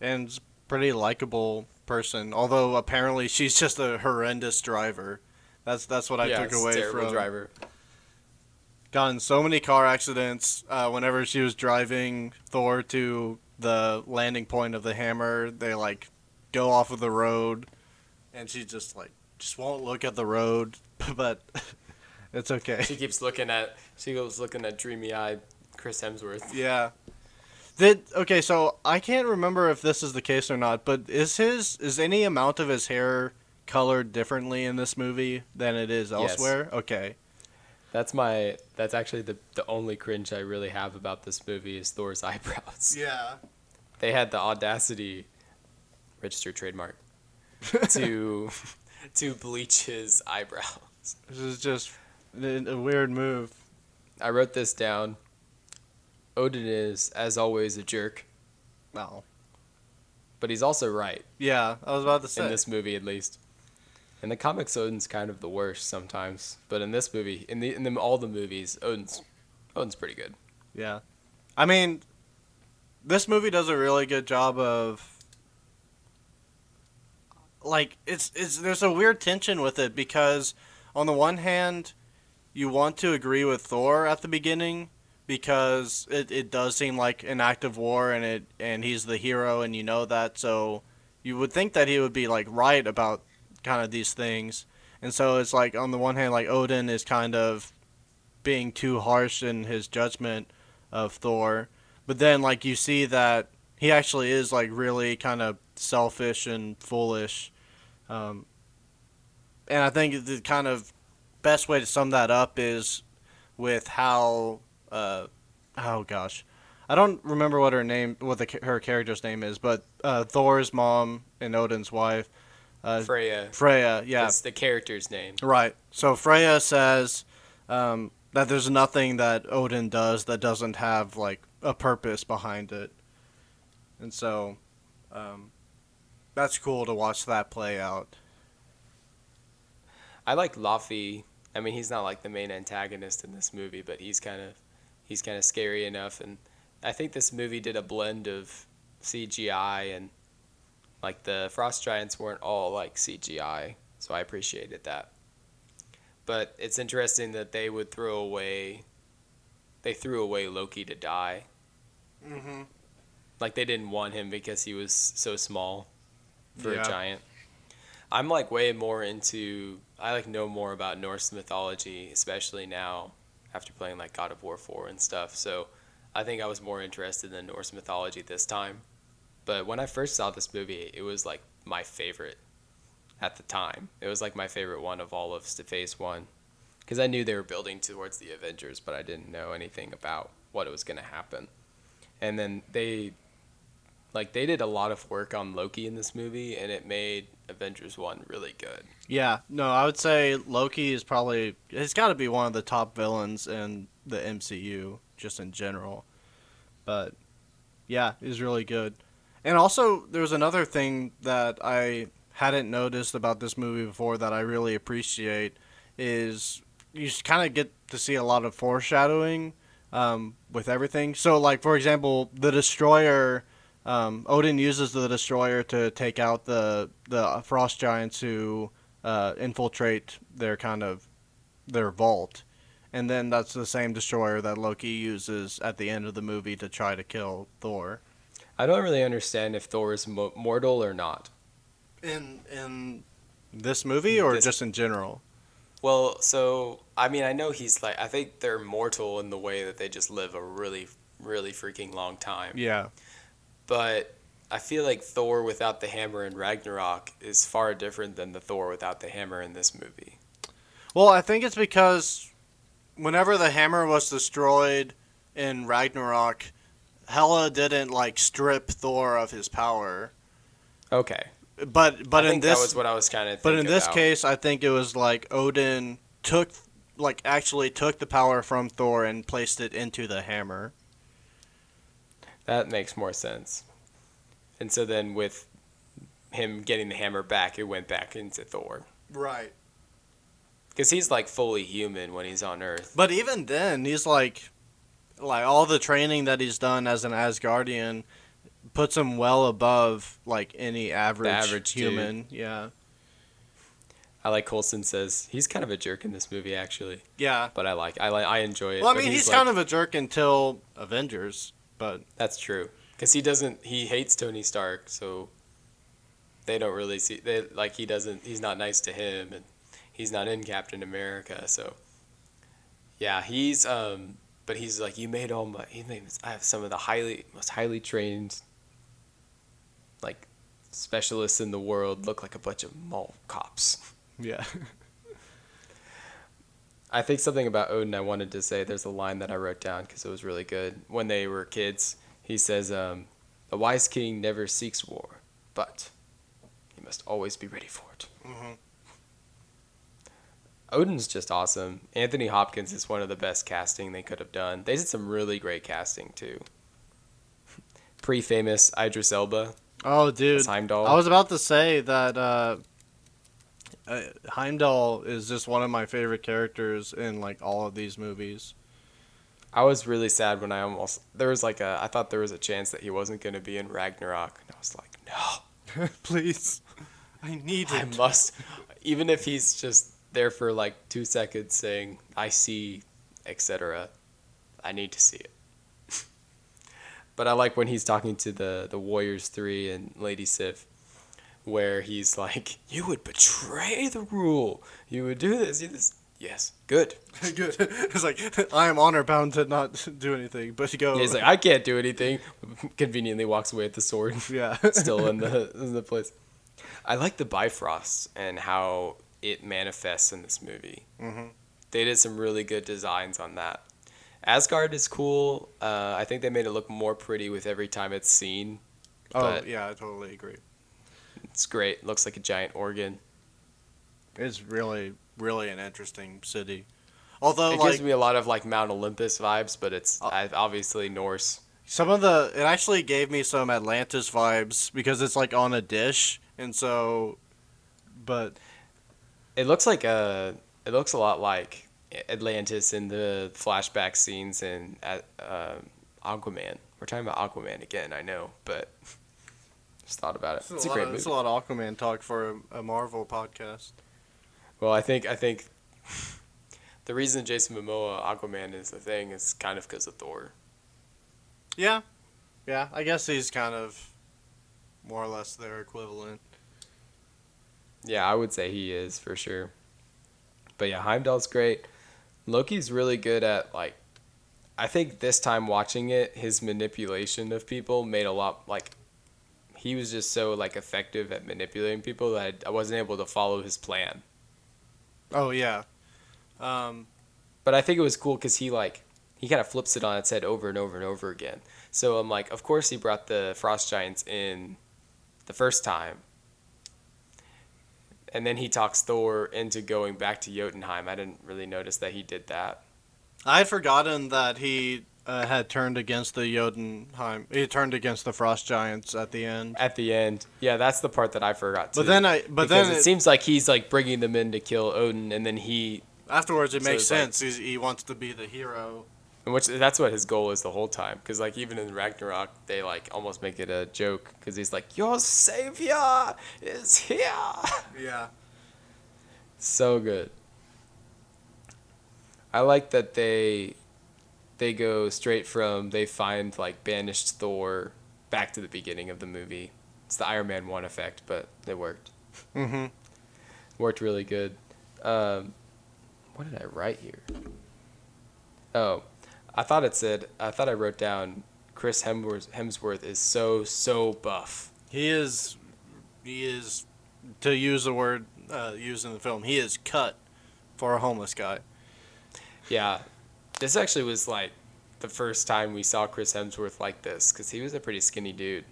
And pretty likable person, although apparently she's just a horrendous driver. That's that's what I yeah, took away terrible from driver. got in so many car accidents uh, whenever she was driving Thor to the landing point of the hammer. They like go off of the road, and she just like just won't look at the road. but it's okay. She keeps looking at she goes looking at dreamy eyed Chris Hemsworth. Yeah. Did okay? So I can't remember if this is the case or not. But is his is any amount of his hair colored differently in this movie than it is Yes. elsewhere? Okay. That's my that's actually the the only cringe I really have about this movie is Thor's eyebrows. Yeah. They had the audacity, registered trademark, to to bleach his eyebrows. This is just a weird move. I wrote this down. Odin is, as always, a jerk, No. but he's also right Yeah, I was about to say. in this movie, at least. In the comics, Odin's kind of the worst sometimes, but in this movie, in the in the, all the movies, Odin's Odin's pretty good. Yeah. I mean, this movie does a really good job of like it's it's there's a weird tension with it because on the one hand you want to agree with Thor at the beginning because it, it does seem like an act of war and it and he's the hero and you know that so you would think that he would be like right about kind of these things and so it's like on the one hand like Odin is kind of being too harsh in his judgment of Thor. But then like you see that he actually is like really kind of selfish and foolish. Um, and I think the kind of best way to sum that up is with how uh, oh gosh. I don't remember what her name what the her character's name is, but uh, Thor's mom and Odin's wife uh, Freya, Freya, yeah. that's the character's name. Right. So Freya says um, that there's nothing that Odin does that doesn't have like a purpose behind it, and so um, that's cool to watch that play out. I like Laufey. I mean, he's not like the main antagonist in this movie, but he's kind of he's kind of scary enough. And I think this movie did a blend of CGI and like the frost giants weren't all like CGI, so I appreciated that. But it's interesting that they would throw away. They threw away Loki to die. Mm-hmm. Like they didn't want him because he was so small for Yeah. a giant. I'm like way more into I like know more about Norse mythology, especially now after playing like God of War 4 and stuff. So I think I was more interested in Norse mythology this time. But when I first saw this movie, it was like my favorite at the time. It was like my favorite one of all of Phase 1 because I knew they were building towards the Avengers, but I didn't know anything about what it was going to happen. And then they like they did a lot of work on Loki in this movie, and it made Avengers One really good. Yeah, no, I would say Loki is probably it's got to be one of the top villains in the MCU just in general. But yeah, he's really good. And also there's another thing that I hadn't noticed about this movie before that I really appreciate is you kind of get to see a lot of foreshadowing um, with everything. So like for example, the destroyer um, Odin uses the destroyer to take out the the frost giants who uh, infiltrate their kind of their vault, and then that's the same destroyer that Loki uses at the end of the movie to try to kill Thor. I don't really understand if Thor is mo- mortal or not. In in this movie or This- just in general? Well, so I mean, I know he's like I think they're mortal in the way that they just live a really, really freaking long time. Yeah. But I feel like Thor without the hammer in Ragnarok is far different than the Thor without the hammer in this movie. Well, I think it's because whenever the hammer was destroyed in Ragnarok, Hela didn't like strip Thor of his power. Okay, But but I in this that was what I was kind of. But in this case, I think it was like Odin took, like, actually took the power from Thor and placed it into the hammer. That makes more sense. And so then with him getting the hammer back, it went back into Thor Right. because he's like fully human when he's on Earth. But even then, he's like, like all the training that he's done as an Asgardian puts him well above like any average, average dude. human. Yeah. I like Coulson says he's kind of a jerk in this movie actually, Yeah. but I like I like I enjoy it. Well, I mean, he's, like- kind of a jerk until Avengers, but That's true. Because he doesn't. He hates Tony Stark, so they don't really see. They like he doesn't. He's not nice to him, and he's not in Captain America. So yeah, he's um. But he's like, you made all my. He made. I have some of the highly most highly trained, like, specialists in the world look like a bunch of mall cops. yeah. I think something about Odin I wanted to say. There's a line that I wrote down because it was really good. When they were kids, he says, um, "The wise king never seeks war, but he must always be ready for it." Mhm. Odin's just awesome. Anthony Hopkins is one of the best casting they could have done. They did some really great casting too. Pretty famous Idris Elba Oh, dude. Heimdall. I was about to say that uh, uh, Heimdall is just one of my favorite characters in like all of these movies. I was really sad when I almost there was like a I thought there was a chance that he wasn't going to be in Ragnarok, and I was like, no. Please, I need I must, even if he's just there for like two seconds saying "I see," etc. I need to see it. but I like when he's talking to the the Warriors Three and Lady Sif, where he's like, "You would betray the rule. You would do this. You this." Yes, good. Good. It's like I am honor bound to not do anything, but you go. He's like, "I can't do anything." Conveniently walks away with the sword. yeah. still in the in the place. I like the Bifrost and how it manifests in this movie. Mhm. They did some really good designs on that. Asgard is cool. Uh, I think they made it look more pretty with every time it's seen. oh yeah, I totally agree. It's great. Looks like a giant organ. It's really, really an interesting city. Although, it like gives me a lot of like Mount Olympus vibes, but it's. I- obviously Norse. some of the, it actually gave me some Atlantis vibes because it's like on a dish, and so, but It looks like a. It looks a lot like Atlantis in the flashback scenes in uh, uh, Aquaman. We're talking about Aquaman again, I know, but just thought about it. it's, It's, a, a great of, movie. it's a lot of Aquaman talk for a, a Marvel podcast. Well, I think I think the reason Jason Momoa Aquaman is the thing is kind of because of Thor. Yeah, yeah. I guess he's kind of more or less their equivalent. Yeah, I would say he is for sure. But yeah, Heimdall's great. Loki's really good at like I think this time watching it, his manipulation of people made a lot like he was just so like effective at manipulating people that I wasn't able to follow his plan. Oh yeah. Um, But I think it was cool because he like he kind of flips it on its head over and over and over again. So I'm like, of course he brought the frost giants in the first time. And then he talks Thor into going back to Jotunheim. I didn't really notice that he did that. I had forgotten that he uh, had turned against the Jotunheim. He turned against the Frost Giants at the end. At the end, yeah, that's the part that I forgot too. But then I, but then it, it, seems like he's like bringing them in to kill Odin, and then he, afterwards it so makes like- sense. He's, he wants to be the hero. and which that's what his goal is the whole time. Because like even in Ragnarok, they like almost make it a joke because he's like, "Your savior is here." Yeah. So good. I like that they they go straight from they find like banished Thor back to the beginning of the movie. It's the Iron Man one effect, but it worked. Mm-hmm. Worked really good. Um, what did I write here? Oh, I thought it said I thought I wrote down Chris Hemsworth, Hemsworth is so so buff. He is, he is, to use the word uh, used in the film, he is cut for a homeless guy. Yeah, this actually was like the first time we saw Chris Hemsworth like this because he was a pretty skinny dude.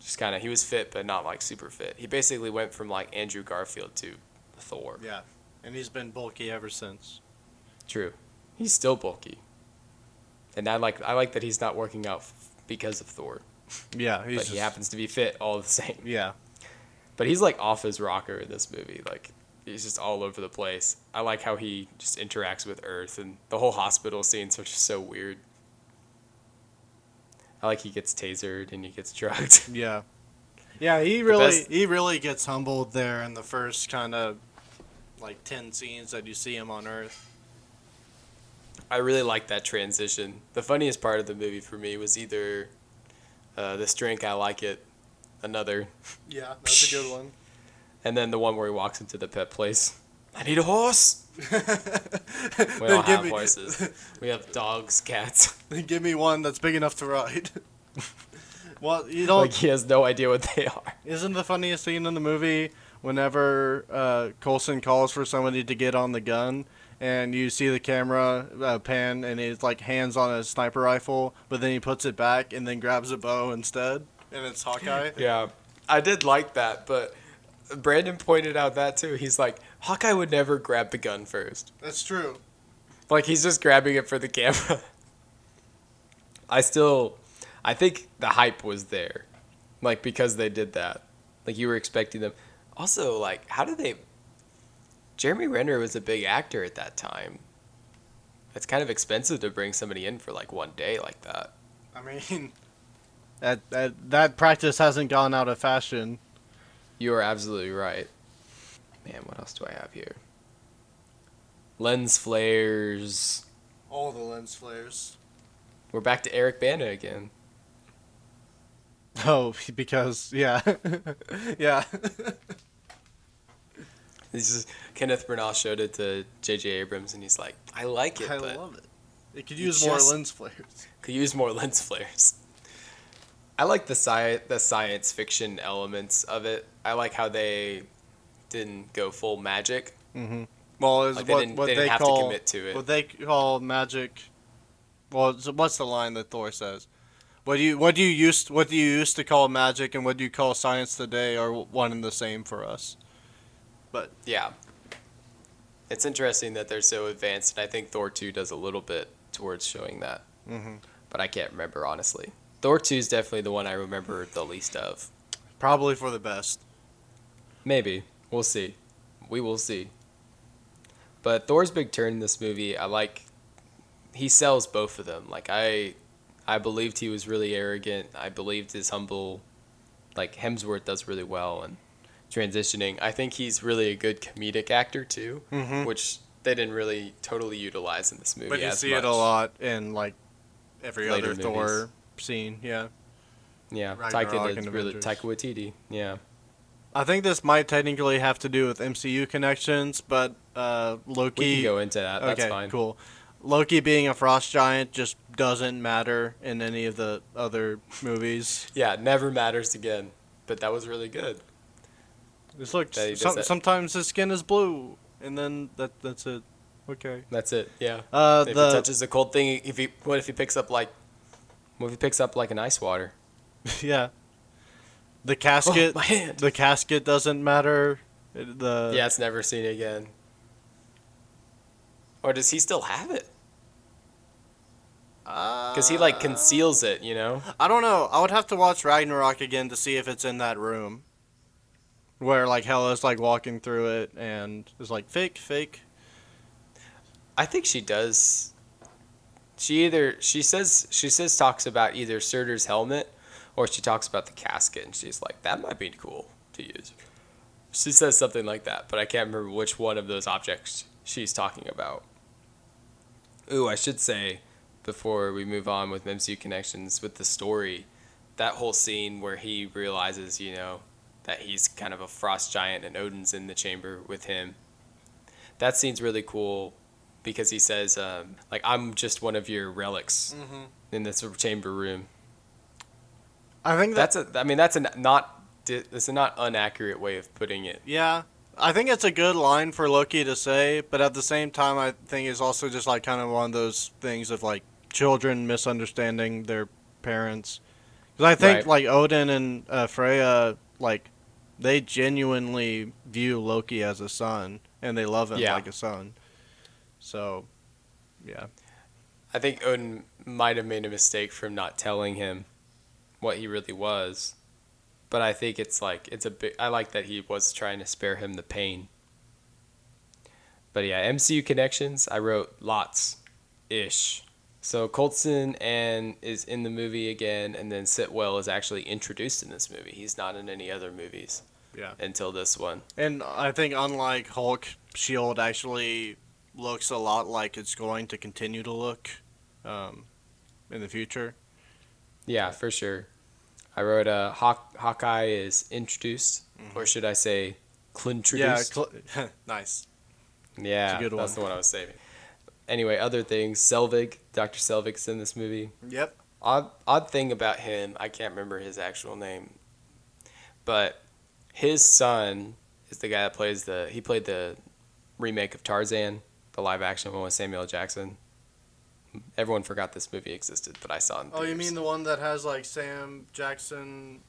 Just kind of, he was fit but not like super fit. He basically went from like Andrew Garfield to Thor. Yeah. And he's been bulky ever since. True, he's still bulky, and I like I like that he's not working out f- because of Thor, Yeah, but he happens to be fit all the same. Yeah. But he's like off his rocker in this movie. Like he's just all over the place. I like how he just interacts with Earth and the whole hospital scenes are just so weird. I like he gets tasered and he gets drugged. Yeah. Yeah, he really best- he really gets humbled there in the first kind of like 10 scenes that you see him on Earth. I really like that transition. The funniest part of the movie for me was either uh, this drink, I like it, another, Yeah, that's a good one. and then the one where he walks into the pet place. I need a horse. We don't have me- horses. We have dogs, cats. Then give me one that's big enough to ride. well, you don't Like he has no idea what they are. Isn't the funniest scene in the movie whenever uh, Coulson calls for somebody to get on the gun, and you see the camera uh, pan, and it's like hands on a sniper rifle, but then he puts it back and then grabs a bow instead, and it's Hawkeye. Yeah, I did like that, but Brandon pointed out that too. He's like, Hawkeye would never grab the gun first. That's true. Like he's just grabbing it for the camera. I still, I think the hype was there, like because they did that. Like you were expecting them. Also, like how did they? Jeremy Renner was a big actor at that time. It's kind of expensive to bring somebody in for like one day like that. I mean, that that that practice hasn't gone out of fashion. You are absolutely right. Man, what else do I have here? Lens flares. All the lens flares. We're back to Eric Bana again. Oh, because yeah, yeah. This is Kenneth Branagh showed it to J.J. Abrams, and he's like, "I like it, I love it. It could use more lens flares. could use more lens flares." I like the sci- the science fiction elements of it. I like how they didn't go full magic. Mm-hmm. Well, is Like they what didn't, what they they, didn't have call to commit to it. what they call magic. Well, what's the line that Thor says? What do you what do you used what do you used to call magic and what do you call science today are one and the same for us. But yeah. It's interesting that they're so advanced, and I think Thor 2 does a little bit towards showing that. Mm-hmm. But I can't remember, honestly. Thor 2 is definitely the one I remember the least of. Probably for the best. Maybe. We'll see. We will see. But Thor's big turn in this movie, I like. He sells both of them. Like, I. I believed he was really arrogant. I believed his humble. Like, Hemsworth does really well, and transitioning. I think he's really a good comedic actor, too. Mm-hmm. which they didn't really totally utilize in this movie. But you see much. it a lot in like every Later other Thor scene. Yeah. Yeah, Ragnarok Taika is really Avengers. Taika Waititi. Yeah, I think this might technically have to do with MCU connections, but uh, Loki. we can go into that. That's okay, fine. cool. Loki being a frost giant just doesn't matter in any of the other movies. Yeah, never matters again. But that was really good. Just look, That he does some, sometimes his skin is blue, and then that that's it. Okay. That's it. Yeah. Uh, if the he touches a cold thing, if he what if he picks up like What if he picks up like an ice water? yeah. The casket. Oh, my hand. The casket doesn't matter. The yeah, it's never seen again. Or does he still have it? Uh, because he like conceals it, you know. I don't know. I would have to watch Ragnarok again to see if it's in that room. Where like Hela's like walking through it and is like fake, fake. I think she does. She either she says she says talks about either Surtur's helmet, or she talks about the casket, and she's like that might be cool to use. She says something like that, but I can't remember which one of those objects she's talking about. Ooh, I should say before we move on with MCU connections with the story, that whole scene where he realizes, you know, that he's kind of a frost giant and Odin's in the chamber with him. That scene's really cool because he says, um, like, I'm just one of your relics in this chamber room. I think that, That's a, I mean, that's a not, that's a not inaccurate way of putting it. yeah. I think it's a good line for Loki to say, but at the same time, I think it's also just like kind of one of those things of like children misunderstanding their parents. Because I think Right. like Odin and uh, Freya, like they genuinely view Loki as a son, and they love him Yeah. like a son. So, yeah. I think Odin might have made a mistake from not telling him what he really was. But I think it's like it's a bit I like that he was trying to spare him the pain. But yeah, MCU connections, I wrote lots ish. So Coulson and is in the movie again and then Sitwell is actually introduced in this movie. He's not in any other movies Yeah. until this one. And I think unlike Hulk, Shield actually looks a lot like it's going to continue to look um, in the future. Yeah, for sure. I wrote uh, Hawk, Hawkeye is introduced, or should I say, clintroduced? Yeah, cl- nice. Yeah, that's one. the one I was saving. Anyway, other things. Selvig, Dr. Selvig's in this movie. Yep. Odd, odd thing about him, I can't remember his actual name, but his son is the guy that plays the. He played the remake of Tarzan, the live action one with Samuel Jackson. Everyone forgot this movie existed, but I saw it. Oh, you mean the one that has like Sam Jackson?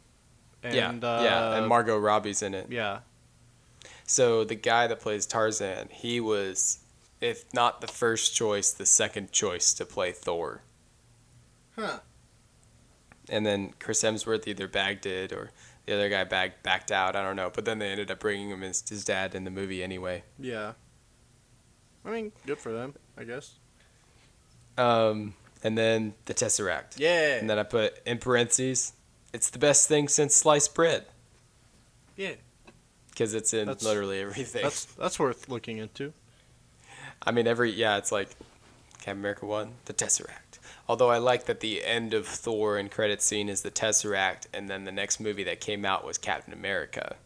And, yeah, uh, yeah, and Margot Robbie's in it. Yeah. So the guy that plays Tarzan, he was, if not the first choice, the second choice to play Thor. Huh. And then Chris Hemsworth either bagged it or the other guy bagged backed out. I don't know. But then they ended up bringing him as his dad in the movie anyway. Yeah. I mean, good for them, I guess. Um, and then the Tesseract. Yeah. And then I put in parentheses, it's the best thing since sliced bread yeah. because it's in That's- literally everything. That's that's worth looking into. I mean, every yeah, it's like Captain America one, the Tesseract. Although I like that the end of Thor and credit scene is the Tesseract, and then the next movie that came out was Captain America.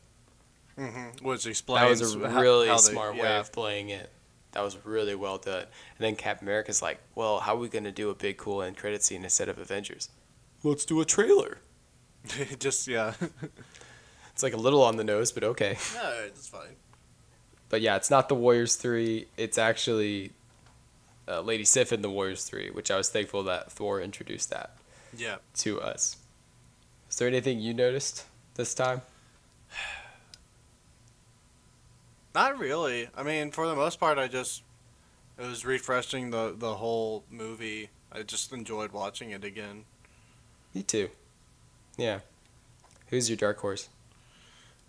Mm-hmm. Which That was a really how they- smart way yeah. of playing it. That was really well done. And then Captain America's like, "Well, how are we gonna do a big cool end credit scene instead of Avengers? Let's do a trailer." Just yeah. It's like a little on the nose, but okay. no, that's fine. But yeah, it's not the Warriors three. It's actually uh, Lady Sif in the Warriors three, which I was thankful that Thor introduced that. Yeah. to us. Is there anything you noticed this time? Not really. I mean, for the most part, I just it was refreshing the the whole movie. I just enjoyed watching it again. Me too. Yeah. Who's your dark horse?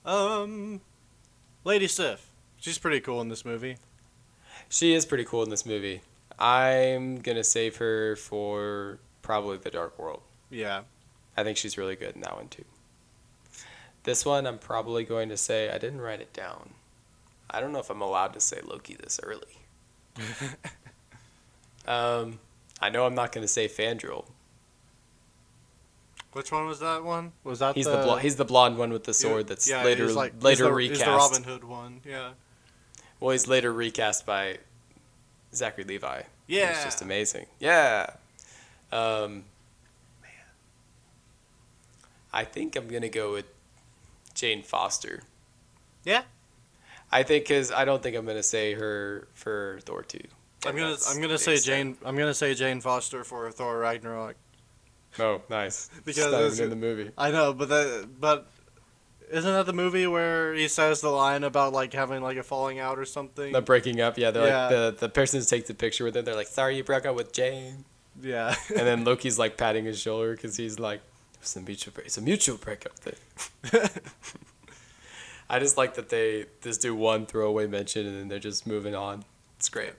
Um, Lady Sif. She's pretty cool in this movie. She is pretty cool in this movie. I'm gonna save her for probably the Dark World. Yeah. I think she's really good in that one too. This one, I'm probably going to say I didn't write it down. I don't know if I'm allowed to say Loki this early. um, I know I'm not going to say Fandral. Which one was that one? Was that He's the, the, blo- he's the blonde one with the sword that's yeah, later he's like, he's later the, recast. He's the Robin Hood one. Yeah. Well, he's later recast by Zachary Levi. Yeah. It's just amazing. Yeah. Um, man. I think I'm going to go with Jane Foster. Yeah. I think because I don't think I'm going to say her for Thor 2. I'm gonna I'm gonna say extent. Jane I'm gonna say Jane Foster for Thor Ragnarok. Oh, nice. Because Because it's- in the movie. I know, but that but isn't that the movie where he says the line about like having like a falling out or something? The breaking up, yeah. They're Yeah. like the the person who takes the picture with him. They're like, "Sorry, you broke up with Jane." yeah. And then Loki's like patting his shoulder because he's like, "It's a mutual, break- it's a mutual breakup thing." I just like that they just do one throwaway mention and then they're just moving on. It's great.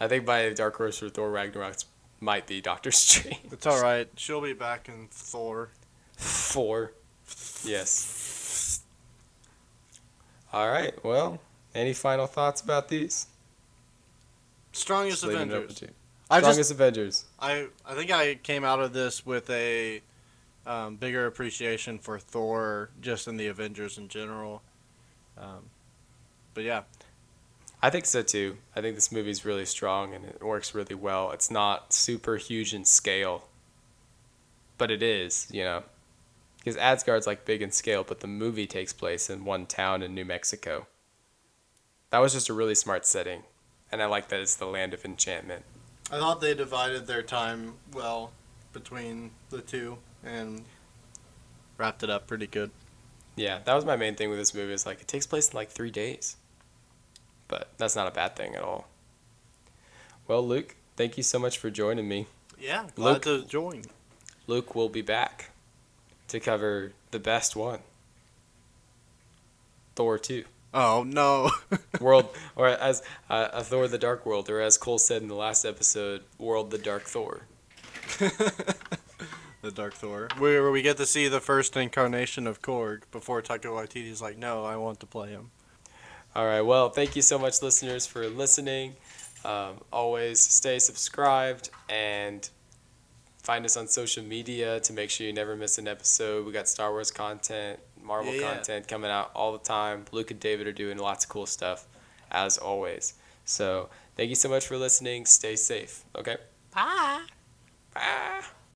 I think my Dark Horse for Thor Ragnarok might be Doctor Strange. it's all right. She'll be back in Thor. Four. Yes. All right. Well, any final thoughts about these? Strongest Just leaving it open Avengers. I Strongest just Avengers. I I think I came out of this with a um, bigger appreciation for Thor just in the Avengers in general. Um, but yeah, I think so too. I think this movie's really strong and it works really well. It's not super huge in scale, but it is, you know. Because Asgard's like big in scale, but the movie takes place in one town in New Mexico. That was just a really smart setting, and I like that it's the land of enchantment. I thought they divided their time well between the two and wrapped it up pretty good. Yeah, that was my main thing with this movie. Is like it takes place in like three days, but that's not a bad thing at all. Well, Luke, thank you so much for joining me. Yeah, glad Luke- to join. Luke will be back to cover the best one. Thor 2. Oh no. World, or as uh, a Thor the Dark World, or as Cole said in the last episode, World the Dark Thor. the Dark Thor. Where we get to see the first incarnation of Korg before Taika Waititi's like, no, I want to play him. All right, well, thank you so much, listeners, for listening. Um, always stay subscribed and find us on social media to make sure you never miss an episode. We got Star Wars content, Marvel Yeah, yeah. content coming out all the time. Luke and David are doing lots of cool stuff, as always. So, thank you so much for listening. Stay safe, okay? Bye. Bye.